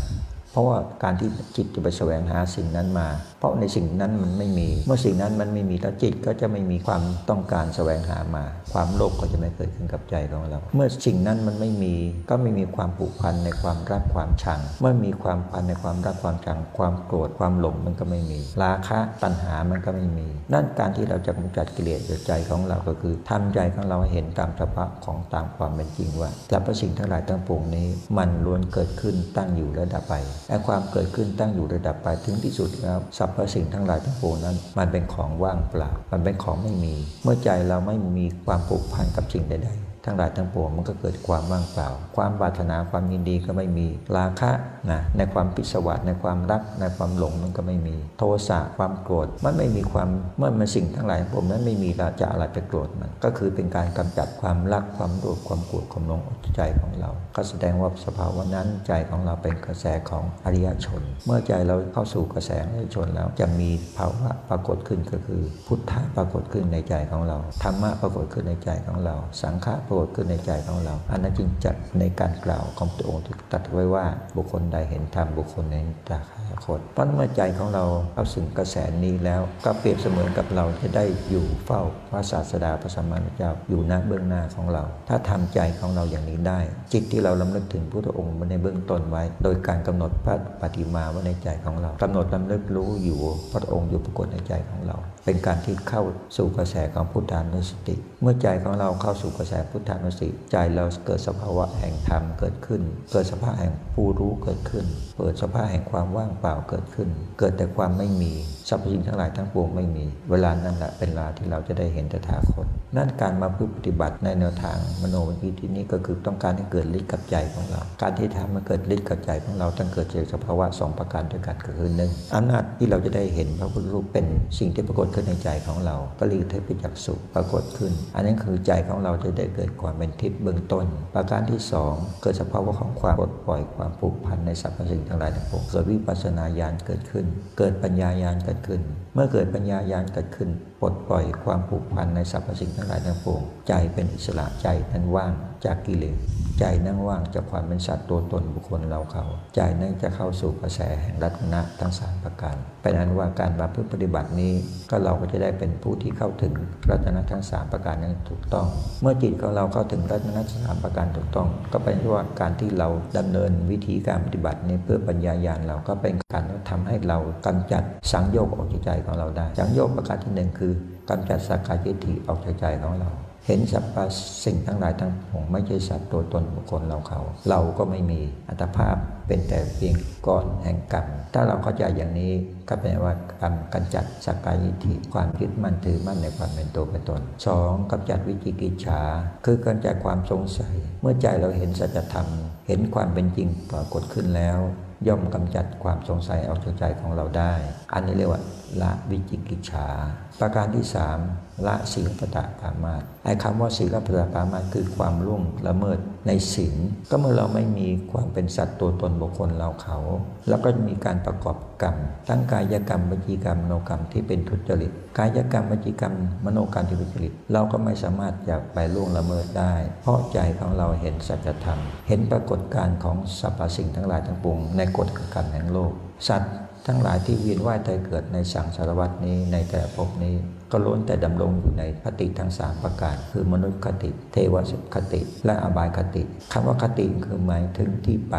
เพราะว่าการที่จิตจะไปแสวงหาสิ่งนั้นมา เพราะในสิ่งนั้นมันไม่มี เมื่อสิ่งนั้นมันไม่มีแล้วจิตก็จะไม่มีความต้องการแสวงหามา ความโลภก็จะไม่เกิดขึ้นกับใจของเรา เมื่อสิ่งนั้นมันไม่มีก็ไม่มีความผูกพันในความรักความชัง เมื่อมีความพันในความรักความชัง ความโกรธความหลงมันก็ไม่มี ราคะตัณหามันก็ไม่มี นั่นการที่เราจะกำจัดกิเลสจากใจของเราก็คือทำใจของเราเห็นตามสภาพของตามความเป็นจริงว่าสรรพสิ่งทั้งหลายทั้งปวงนี้ มันล้วนเกิดขึ้นตั้งอยู่และดับไปและความเกิดขึ้นตั้งอยู่ระดับไปถึงที่สุดแล้วสรรพเพราะสิ่งทั้งหลายทั้งปวงนั้น มันเป็นของว่างเปล่า มันเป็นของไม่มี เมื่อใจเราไม่มีความผูกพันกับสิ่งใดๆ ทั้งหลายทั้งปวงมันก็เกิดความว่างเปล่า ความปรารถนาความยินดีก็ไม่มี ราคะนะในความพิศวาสในความรัก ในความหลงมันก็ไม่มี โทสะความโกรธมันไม่มีความเมื่อมันสิ่งทั้งหลายทั้งปวงนั้นไม่มีเราจะอะไรไปโกรธมัน ก็คือเป็นการกำจัดความรักความโกรธความโกรธความหลงออกใจของเรา ก็แสดงว่าสภาวะนั้นใจของเราเป็นกระแสของอริยชน เมื่อใจเราเข้าสู่กระแสอริยชนแล้วจะมีภาวะปรากฏขึ้นก็คือ พุทธะปรากฏขึ้นในใจของเราธรรมะปรากฏขึ้นในใจของเรา สังฆะรากฏขึ้นในใจของเรา อันนั้นจึงจัดในการกล่าวของพระองค์ที่ตัดไว้ว่าบุคคลใดเห็นธรรมบุคคลนั้นตถาคตเพราะเมื่อใจของเราเข้าสู่กระแสนี้แล้วก็เปรียบเสมือนกับเราจะได้อยู่เฝ้าพระศาสดาพระสัมมาสัมพุทธเจ้าอยู่หน้าเบื้องหน้าของเรา ถ้าทำใจของเราอย่างนี้ได้ จิตที่เราลำลึกถึงพระองค์ในเบื้องต้นไว้ โดยการกำหนดพระปฏิมาไว้ในใจของเรากำหนดลำลึกรู้อยู่พระองค์อยู่ปรากฏในใจของเรา เป็นการที่เข้าสู่กระแสของพุทธานุสติ เมื่อใจของเราเข้าสู่กระแสพุททานุสติ ใจเราเกิดสภาวะแห่งธรรมเกิดขึ้น เกิดสภาพแห่งผู้รู้เกิดขึ้นเปิดสภาพแห่งความว่างเปล่าเกิดขึ้น เกิดแต่ความไม่มีสรรพสิ่งทั้งหลายทั้งปวงไม่มี เวลานั้นแหละเป็นเวลาที่เราจะได้เห็นตถาคตนั่นการมาปฏิบัติในแนวทางมโนวิธีนี้ก็คือต้องการให้เกิดฤทธิ์กับใจของเรา การที่ทำมาเกิดฤทธิ์กับใจของเราต้องเกิดจากสภาวะสองประการด้วยกันก็คือหนึ่งอำนาจที่เราจะได้เห็นพระพุทธรูปเป็นสิ่งที่ปรากฏขึ้นในใจของเรา ก็เรีกเทพจักสุปรากฏขึ้น อันนั้นคือใจของเราจะได้เกิดความเป็นทิพย์เบื้องต้น ประการที่สองเกิดสภาวะของความปลดปล่อยความผูกพันในสรรพสิ่งทั้งหลายทั้งปวงเกิดวิปัสสนาญาณเกิดขึ้น เกิดปัญญาญาณเกิดขึ้น เมื่อเกิดปัญญาญาณเกิดขึ้น ปลดปล่อยความผูกพันในสรรพสิ่งทั้งหลายทั้งปวง ใจเป็นอิสระใจนั้นว่าง จากกิเลสใจนั่งว่างจากความเป็นสัตว์ตัวตนบุคคลเราเขาใจนั่งจะเข้าสู่กระแสแห่งรัตนะทั้งสามประการเป็นนั้นว่าการมาเพื่อปฏิบัตินี้ก็เราก็จะได้เป็นผู้ที่เข้าถึงรัตนะทั้งสามประการนั้นถูกต้อง เมื่อจิตของเราเข้าถึงรัตนะทั้งสามประการถูกต้อง ก็เป็นว่าการที่เราดำเนินวิธีการปฏิบัตินี้เพื่อปัญญาญาณเราก็เป็นการทำให้เรากำจัดสังโยกออกจากใจของเราได้สังโยกประการที่หนึ่งคือกำจัดสักกายทิฏฐิออกจากใจของเรา เห็นสรรพสิ่งทั้งหลายทั้งปวงไม่ใช่สัตว์ตัวตนบุคคลเราเขา เราก็ไม่มีอัตภาพเป็นแต่เพียงก้อนแห่งกรรม ถ้าเราเข้าใจอย่างนี้ก็แปลว่ากรรมกำจัดสักกายทิฏฐิความยึดมั่นถือมั่นในความเป็นตัวเป็นตนสองกำจัดวิจิกิจฉา คือกำจัดความสงสัย เมื่อใจเราเห็นสัจธรรม เห็นความเป็นจริงปรากฏขึ้นแล้ว ย่อมกำจัดความสงสัยออกจากใจของเราได้ อันนี้เรียกว่าละวิจิกิจฉา ประการที่สามละศีลปตะปามาตไอ้คำว่าศีลปตะปามาตคือความล่วงละเมิดในศีลก็เมื่อเราไม่มีความเป็นสัตว์ตัวตนบุคคลเราเขา แล้วก็มีการประกอบกรรม ทั้งกายกรรมวจีกรรมมโนกรรมที่เป็นทุจริต กายกรรมวจีกรรมมโนกรรมที่เป็นทุจริต เราก็ไม่สามารถจะไปล่วงละเมิดได้ เพราะใจของเราเห็นสัจธรรม เห็นปรากฏการณ์ของสรรพสิ่งทั้งหลายทั้งปวงในกฎแห่งกรรมแห่งโลก สัตว์ ทั้งหลายที่เวียนว่ายตายเกิดในสังสารวัตนี้ในแต่ภพนี้ ก็ล้วนแต่ดำรงอยู่ในคติทั้งสามประการ คือมนุษย์คติ เทวคติ และอบายคติคำว่าคติคือหมายถึงที่ไป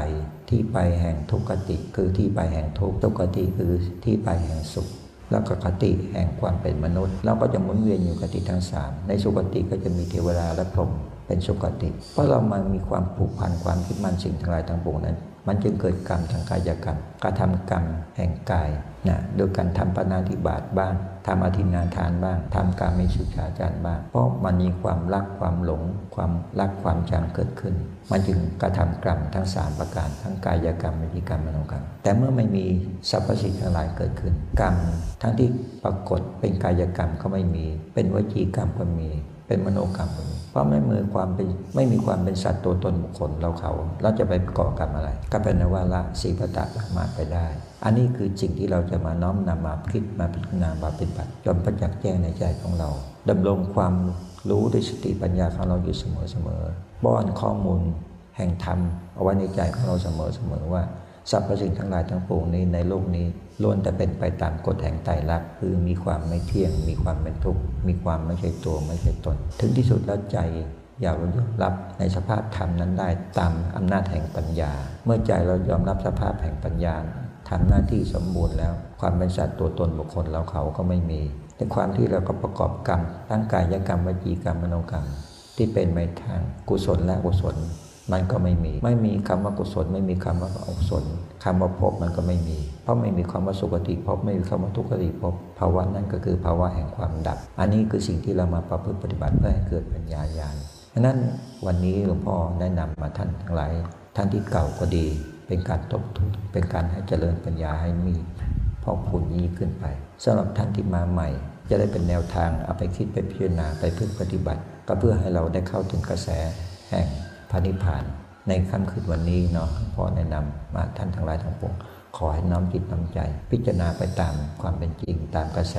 ที่ไปแห่งทุกขติ คือที่ไปแห่งทุกทุกขติคือที่ไปแห่งสุขแล้วก็คติแห่งความเป็นมนุษย์ เราก็จะหมุนเวียนอยู่คติทั้งสามในสุคติก็จะมีเทวดาและพรหมเป็นสุคติ เพราะเรามันมีความผูกพันความคิดมั่นสิ่งทั้งหลายทั้งปวงนั้น มันจึงเกิดกรรมทางกายกรรมกระทำกรรมแห่งกายนะโดยการทำปนาธิบาตบ้างทำอธินาทานบ้างทำการมีสุขาจารบ้าง เพราะมันมีความรักความหลง ความรักความชังเกิดขึ้น มันจึงกระทำกรรมทั้งสามประการ ทั้งกายกรรมวิธีกรรมมโนกรรม แต่เมื่อไม่มีสรรพสิ่งทั้งหลายเกิดขึ้น กรรมทั้งที่ปรากฏเป็นกายกรรมก็ไม่มี เป็นวจีกรรมก็มี เป็นมโนกรรมก็มีเพราะไม่มีความเป็นไม่มีความเป็นสัตว์ตัวตนบุคคลเราเขา เราจะไปก่อกรรมอะไร ก็เป็นนว่าละสีปตะละมาไปได้ อันนี้คือสิ่งที่เราจะมาน้อมนำมาคิดมาพิจารณามาปฏิบัติจนประจักษ์แจ้งในใจของเราดำรงความรู้ด้วยสติปัญญาของเราอยู่เสมอเสมอป้อนข้อมูลแห่งธรรมเอาไว้ในใจของเราเสมอเสมอว่าสรรพสิ่งทั้งหลายทั้งปวงนี้ในโลกนี้ล้วนแต่เป็นไปตามกฎแห่งไตรลักษณ์คือมีความไม่เที่ยง มีความเป็นทุกข์มีความไม่ใช่ตัวไม่ใช่ตน ถึงที่สุดแล้วใจอยากยอมรับในสภาพธรรมนั้นได้ตามอำนาจแห่งปัญญา เมื่อใจเรายอมรับสภาพแห่งปัญญาทำหน้าที่สมบูรณ์แล้ว ความเป็นสัตว์ตัวตนบุคคลเราเขาก็ไม่มี แต่ความที่เราก็ประกอบกรรมทั้งกายกรรมวจีกรรมมโนกรรม ที่เป็นไปทางกุศลและอกุศล มันก็ไม่มี ไม่มีคำว่ากุศล ไม่มีคำว่าอกุศลคำว่าภพมันก็ไม่มี เพราะไม่มีคำว่าสุคติภพไม่มีคำว่าทุกขติภพภาวะนั้นก็คือภาวะแห่งความดับ อันนี้คือสิ่งที่เรามาประพฤติปฏิบัติเพื่อให้เกิดปัญญาญาณดังนั้นวันนี้หลวงพ่อแนะนำมาท่านทั้งหลายท่านที่เก่าก็ดี เป็นการทบทวนเป็นการให้เจริญปัญญาให้มีพอกพูนยิ่งขึ้นไปสำหรับท่านที่มาใหม่ จะได้เป็นแนวทางเอาไปคิดไปพิจารณาไปพึ่งปฏิบัติ ก็เพื่อให้เราได้เข้าถึงกระแสแห่ง ระนิพพาน ในค่ำคืนวันนี้เนาะพ่อแนะนำมาท่านทั้งหลายทั้งปวงขอให้น้อมจิตน้อมใจ พิจารณาไปตามความเป็นจริงตามกระแส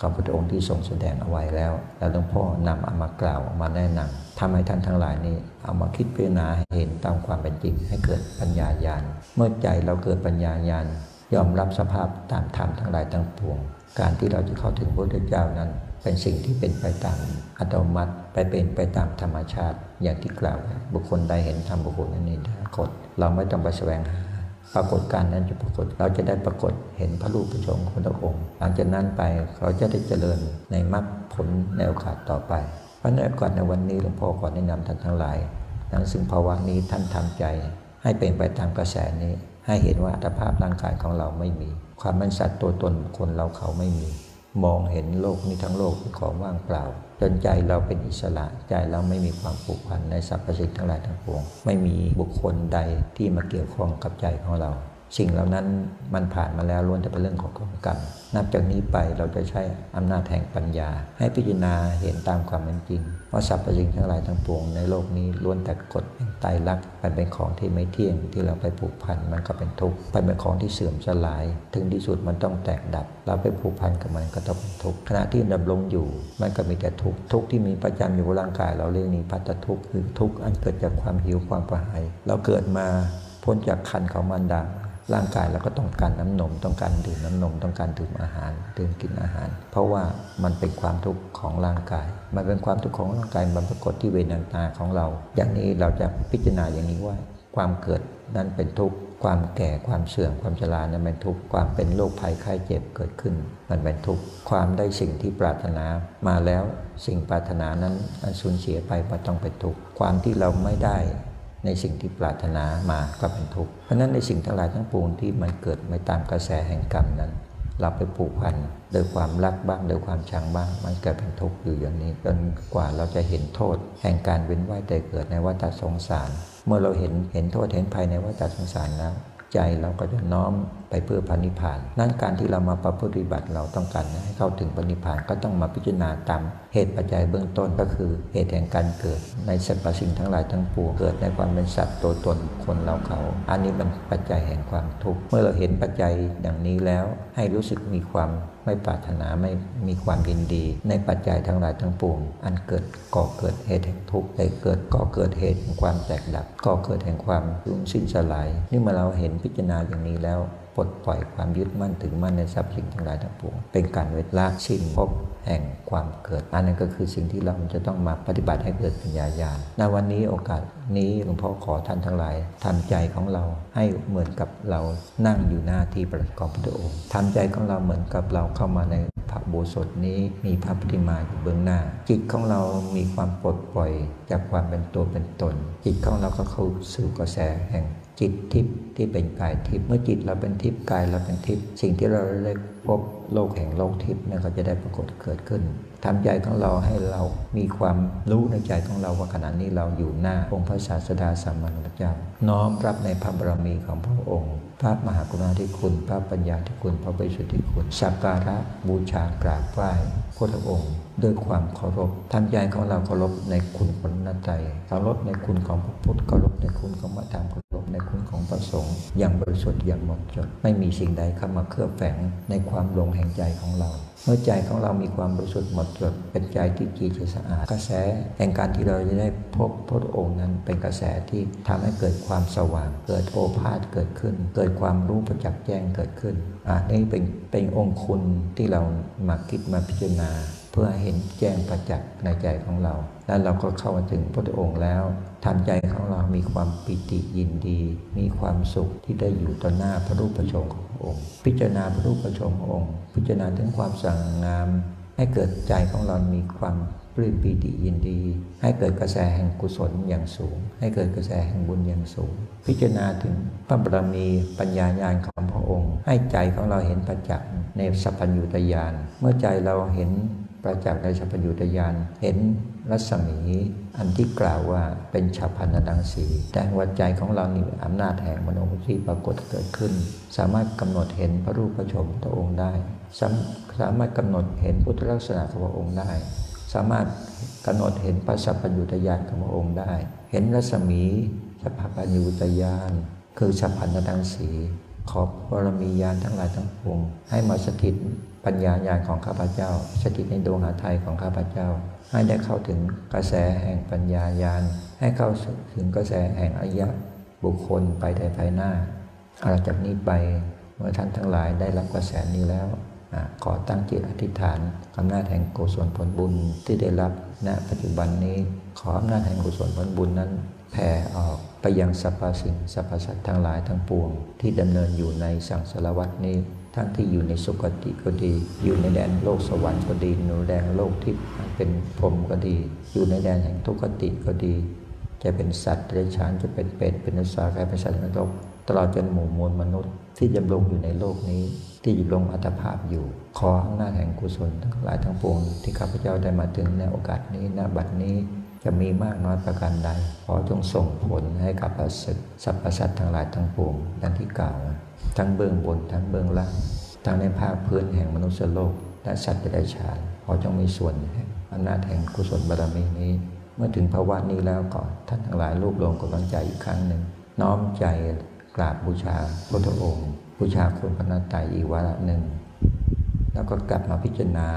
ของพระองค์ที่ทรงแสดงเอาไว้แล้ว แล้วหลวงพ่อนำเอามากล่าวมาแนะนำทำให้ท่านทั้งหลายนี้ เอามาคิดพิจารณาเห็นตามความเป็นจริง ให้เกิดปัญญาญาณเมื่อใจเราเกิดปัญญาญาณยอมรับสภาพตามธรรมทั้งหลายทั้งปวง การที่เราจะเข้าถึงพระพุทธเจ้านั้น เป็นสิ่งที่เป็นไปตามอัตโนมัติไปเป็นไปตามธรรมชาติ อย่างที่กล่าวบุคคลใดเห็นธรรมบุคคลนั้นเองกฎเราไม่ต้องไปแสวงหาปรากฏการนั้นจะปรากฏเราจะได้ปรากฏเห็นพระรูปพระชงของพระองค์ หลังจากนั้นไปเขาจะได้เจริญในมรรคผลในโอกาสต่อไป เพราะในโอกาสในวันนี้หลวงพ่อขอแนะนำท่านทั้งหลายทั้งซึ่งภาวะนี้ท่านทำใจ ให้เป็นไปตามกระแสนี้ ให้เห็นว่าอัตภาพร่างกายของเราไม่มี ความเป็นสัตว์ตัวตนคนเราเขาไม่มี มองเห็นโลกนี้ทั้งโลกเป็นของว่างเปล่า จนใจเราเป็นอิสระใจเราไม่มีความผูกพันในสรรพสิ่งทั้งหลายทั้งปวง ไม่มีบุคคลใดที่มาเกี่ยวข้องกับใจของเรา สิ่งเหล่านั้นมันผ่านมาแล้วล้วนแต่เป็นเรื่องของกรรมนับจากนี้ไปเราจะใช้อำนาจแห่งปัญญา ให้พิจารณาเห็นตามความเป็นจริงว่าสรรพสิ่งทั้งหลายทั้งปวงในโลกนี้ล้วนแต่กฎ ตายรลักษณ์มันเป็นของที่ไม่เที่ยงที่เราไปผูกพันมันก็เป็นทุกข์มันเป็นของที่เสื่อมสลาย ถึงที่สุดมันต้องแตกดับ เราไปผูกพันกับมันก็ต้องเป็นทุกข์ขณะที่ดำรงอยู่ มันก็มีแต่ทุกข์ทุกข์ที่มีประจำอยู่ร่างกายเราเรียกนี้พัตทุกข์คือทุกข์อันเกิดจากความหิวความกระหาย เราเกิดมาพ้นจากคันของมารดา ร่างกายเราก็ต้องการน้ำนม ต้องการดื่มน้ำนม ต้องการดื่มอาหาร ดื่มกินอาหาร เพราะว่ามันเป็นความทุกข์ของร่างกาย มันเป็นความทุกข์ของร่างกายมันปรากฏที่เวทนาของเรา อย่างนี้เราจะพิจารณาอย่างนี้ว่า ความเกิดนั้นเป็นทุกข์ความแก่ความเสื่อมความชรานั้นเป็นทุกข์ความเป็นโรคภัยไข้เจ็บเกิดขึ้น มันเป็นทุกข์ความได้สิ่งที่ปรารถนามาแล้วสิ่งปรารถนานั้นสูญเสียไปมันต้องเป็นทุกข์ความที่เราไม่ได้ ในสิ่งที่ปรารถนามาก็เป็นทุกข์เพราะนั้นในสิ่งทั้งหลายทั้งปวงที่มันเกิดไม่ตามกระแสแห่งกรรมนั้น เราไปผูกพันโดยความรักบ้างโดยความชังบ้าง มันเกิดเป็นทุกข์อยู่อย่างนี้จนกว่าเราจะเห็นโทษ แห่งการเว้นว่ายแต่เกิดในวัฏสงสาร เมื่อเราเห็นเห็นโทษเห็นภัยในวัฏสงสารแล้ว ใจเราก็จะน้อม ไปเพื่อพันิพาน นั่นการที่เรามาประพฤติบัติเราต้องการให้เข้าถึงพันิพานก็ต้องมาพิจารณาตามเหตุปัจจัยเบื้องต้นก็คือเหตุแห่งการเกิด ในสรรพสิ่งทั้งหลายทั้งปวงเกิดในความเป็นสัตว์ตัวตนคนเราเขา อันนี้มันปัจจัยแห่งความทุกข์เมื่อเราเห็นปัจจัยอย่างนี้แล้วให้รู้สึกมีความไม่ปรารถนาไม่มีความยินดี ในปัจจัยทั้งหลายทั้งปวงอันเกิดก่อเกิดเหตุแห่งทุกข์ให้เกิดก่อเกิดเหตุแห่งความแตกดับก่อเกิดแห่งความรุ่งสิ้นสลายนี่เมื่อเราเห็นพิจารณาอย่างนี้แล้ว ปลดปล่อยความยึดมั่นถึงมั่นในทรัพย์สินทั้งหลายทั้งปวง เป็นการเวทละสิ้นภพแห่งความเกิด อันนั้นก็คือสิ่งที่เราจะต้องมาปฏิบัติให้เกิดปัญญาญาณในวันนี้โอกาสนี้หลวงพ่อขอท่านทั้งหลายทำใจของเราให้เหมือนกับเรานั่งอยู่หน้าที่ประกอบพระองค์ทำใจของเราเหมือนกับเราเข้ามาในพระโบสถนี้มีพระปฏิมาอยู่เบื้องหน้า จิตของเรามีความปลดปล่อยจากความเป็นตัวเป็นตน จิตของเราก็เข้าสู่กระแสแห่ง จิตทิพย์ที่เป็นกายทิพย์เมื่อจิตเราเป็นทิพย์กายเราเป็นทิพย์สิ่งที่เราเรียกพบโลกแห่งโลกทิพย์นั่นก็จะได้ปรากฏเกิดขึ้นทำใจของเราให้เรามีความรู้ในใจของเราว่าขณะนี้เราอยู่หน้าองค์พระศาสดาสัมมาสัมพุทธเจ้าน้อมรับในพระบารมีของพระองค์ พระมหากรุณาธิคุณ พระปัญญาธิคุณ พระบริสุทธิคุณ สักการะบูชากราบไหว้พระองค์ ด้วยความเคารพทำใจของเราเคารพในคุณพระนัตใจเคารพในคุณของพระพุทธเคารพในคุณของพระธรรมเคา ในคุณของพระสงฆ์อย่างบริสุทธิ์อย่างหมดจด ไม่มีสิ่งใดเข้ามาเคลือบแฝงในความหลงแห่งใจของเรา เมื่อใจของเรามีความบริสุทธิ์หมดจด เป็นใจที่จีจะสะอาด กระแสแห่งการที่เราจะได้พบพระองค์นั้นเป็นกระแสที่ทำให้เกิดความสว่าง เกิดโอภาษเกิดขึ้น เกิดความรู้ประจักษ์แจ้งเกิดขึ้นอ่านี่เป็นเป็นองค์คุณที่เรามาคิดมาพิจารณา เพื่อเห็นแจ้งประจักษ์ในใจของเรา แล้วเราก็เข้ามาถึงพระองค์แล้วทำใจของเรามีความปิติยินดี มีความสุขที่ได้อยู่ต่อหน้าพระรูปประชงขององค์ พิจารณาพระรูปประชงขององค์ พิจารณาถึงความสั่งงาม ให้เกิดใจของเรามีความปลื้มปีติยินดี ให้เกิดกระแสแห่งกุศลอย่างสูง ให้เกิดกระแสแห่งบุญอย่างสูง พิจารณาถึงพระบารมีปัญญาญาณของพระองค์ ให้ใจของเราเห็นประจักษ์ในสัพพัญญุตญาณเมื่อใจเราเห็น ประจักษ์ในสัพพัญญุตญาณเห็นรัศมีอันที่กล่าวว่าเป็นฉับพันดังสี แต่หัวใจของเรานี่อำนาจแห่งมโนมุทิปรากฏเกิดขึ้น สามารถกำหนดเห็นพระรูปพระชมพระองค์ได้ สามารถกำหนดเห็นพุทธลักษณะของพระองค์ได้ สามารถกำหนดเห็นพระสัพยุตญาณของพระองค์ได้ เห็นรัศมีสัพพัญญุตญาณคือฉัพันดังสี ขอบบารมีญาณทั้งหลายทั้งปวงให้มาสถิต ปัญญาญาณของข้าพเจ้า สถิตในดวงหาไทยของข้าพเจ้า ให้ได้เข้าถึงกระแสแห่งปัญญาญาณให้เข้าถึงกระแสแห่งอายะบุคคลไปในภายหน้าอาจากนี้ไปเมื่อท่านทั้งหลายได้รับกระแสนี้แล้วขอตั้งจิตอธิษฐานอำนาจแห่งกุศลผลบุญที่ได้รับณปัจจุบันนี้ ขออำนาจแห่งกุศลผลบุญนั้นแผ่ออกไปยังสรรพสิ่งสรรพสัตว์ทั้งหลายทั้งปวง ที่ดำเนินอยู่ในสังสารวัตนี้ ทั้งที่อยู่ในสุคติก็ดี อยู่ในแดนโลกสวรรค์ก็ดีอยู่ในแดนโลกที่เป็นพรมก็ดี อยู่ในแดนแห่งทุกขติก็ดี จะเป็นสัตว์เดรัจฉานจะเป็นเป็ดเป็นนุสากายเป็นสัตว์นรกตลอดจนหมู่มวลมนุษย์ ที่ดำรงอยู่ในโลกนี้ ที่ดำรงอัตภาพอยู่ ขออำนาจแห่งกุศลทั้งหลายทั้งปวงที่ข้าพเจ้าได้มาถึงในโอกาสนี้ณบัดนี้จะมีมากน้อยประการใดขอจงส่งผลให้กับสรรพสัตว์ทั้งหลายทั้งปวงดังที่กล่าว ทั้งเบื้องบน ทั้งเบื้องล่าง ทั้งในภาคพื้นแห่งมนุษยโลก และสัตว์ได้ฉานขอจงมีส่วนแห่งอำนาจแห่งกุศลบารมีนี้ เมื่อถึงภาวะนี้แล้วก่อนท่านทั้งหลายรูปรวมกำลังใจอีกครั้งหนึ่ง น้อมใจกราบบูชาพระองค์บูชาคุณพระนาตายอีกวาระหนึ่ง แล้วก็กลับมาพิจารณา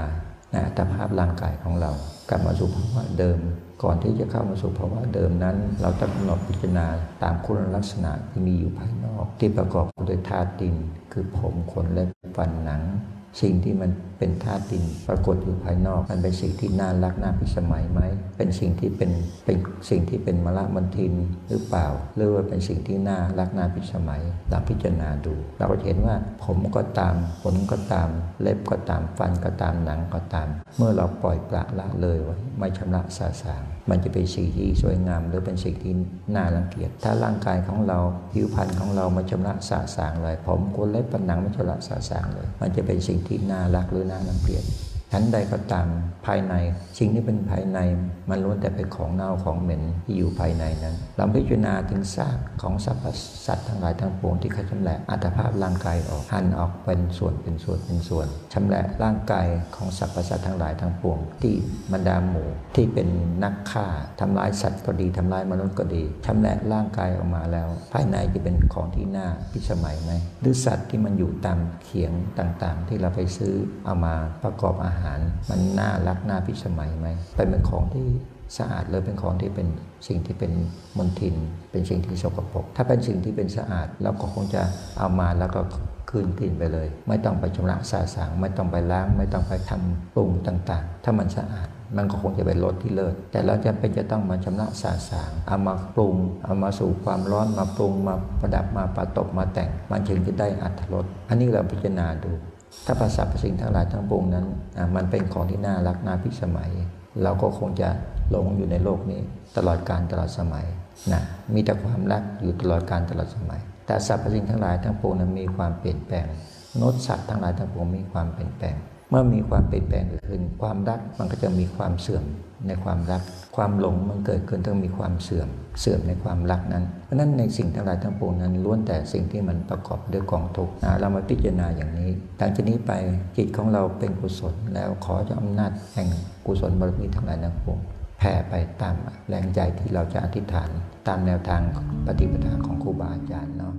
ในอัตภาพร่างกายของเรา กลับมาสู่ภาวะเดิม ก่อนที่จะเข้ามาสู่ภาวะเดิมนั้น เราต้องกำหนดพิจารณาตามคุณลักษณะที่มีอยู่ภายนอก ที่ประกอบด้วยธาตุดิน คือผมขนเล็บฟันหนัง สิ่งที่มันเป็นธาตุดินปรากฏอยู่ภายนอก มันเป็นสิ่งที่น่ารักน่าพิสมัยไหม เป็นสิ่งที่เป็นเป็นสิ่งที่เป็นมละมันทินหรือเปล่า หรือว่าเป็นสิ่งที่น่ารักน่าพิสมัยเราพิจารณาดู เราก็เห็นว่าผมก็ตามขนก็ตาม เล็บก็ตามฟันก็ตามหนังก็ตาม เมื่อเราปล่อยปละละเลยไว้ไม่ชำระสาสาง มันจะเป็นสิ่งที่สวยงาม หรือเป็นสิ่งที่น่ารังเกียจ ถ้าร่างกายของเราผิวพรรณของเรามาชำระสะสางเลยผมขนเล็บฟันหนังมันชำระสะสางเลย มันจะเป็นสิ่งที่น่ารักหรือน่ารังเกียจ ชั้นใดก็ตามภายในสิ่งที่เป็นภายใน มันล้วนแต่เป็นของเน่าของเหม็นที่อยู่ภายในนั้นเราพิจารณาถึงซากของสรรพสัตว์ทั้งหลายทั้งปวงที่เขาชำแหละอัตภาพร่างกายออกหั่นออกเป็นส่วนเป็นส่วนเป็นส่วนชำแหละร่างกายของสรรพสัตว์ทั้งหลายทั้งปวง ที่บรรดาหมู่ที่เป็นนักฆ่าทำลายสัตว์ก็ดีทำลายมนุษย์ก็ดีชำแหละร่างกายออกมาแล้ว ภายในจะเป็นของที่น่าพิสมัยไหมหรือสัตว์ที่มันอยู่ตามเขียงต่างๆ ที่เราไปซื้อเอามาประกอบอาหารมันน่ารักน่าพิสมัยไหมเป็นของที่สะอาดหรือเป็นของที่เป็นสิ่งที่เป็นมลทิน เป็นสิ่งที่สกปรกถ้าเป็นสิ่งที่เป็นสะอาดเราก็คงจะเอามาแล้วก็คืนกลิ่นไปเลย ไม่ต้องไปชำระสาสางไม่ต้องไปล้าง ไม่ต้องไปทำปรุงต่างๆ ถ้ามันสะอาดมันก็คงจะเป็นรสที่เลิศ แต่เราจะเป็นจะต้องมาชำระสาสาง เอามาปรุง เอามาสู่ความร้อนมาปรุงมาประดับมาประตบมาแต่ง มันจึงจะได้อัตรสอันนี้เราพิจารณาดู ถ้าภาษาสิ่งทั้งหลายทั้งปวงนั้นมันเป็นของที่น่ารักน่าพิสมัย เราก็คงจะหลงอยู่ในโลกนี้ ตลอดการตลอดสมัยนะมีแต่ความรักอยู่ตลอดการตลอดสมัย แต่สรรพสิ่งทั้งหลายทั้งปวงนั้นมีความเปลี่ยนแปลงนดสัตว์ทั้งหลายทั้งปวงมีความเปลี่ยนแปลง เมื่อมีความเปลี่ยนแปลงเกิดขึ้น ความรักมันก็จะมีความเสื่อมในความรัก ความหลงมันเกิดขึ้นต้องมีความเสื่อม เสื่อมในความรักนั้น เพราะนั้นในสิ่งทั้งหลายทั้งปวงนั้นล้วนแต่สิ่งที่มันประกอบด้วยกองทุกข์เรามาพิจารณาอย่างนี้หลังจากนี้ไปจิตของเราเป็นกุศลแล้วขอจะอำนาจแห่งกุศลบารมีทั้งหลายทั้งปวงแผ่ไปตามแรงใจที่เราจะอธิษฐาน ตามแนวทางปฏิปทาของครูบาอาจารย์เนาะ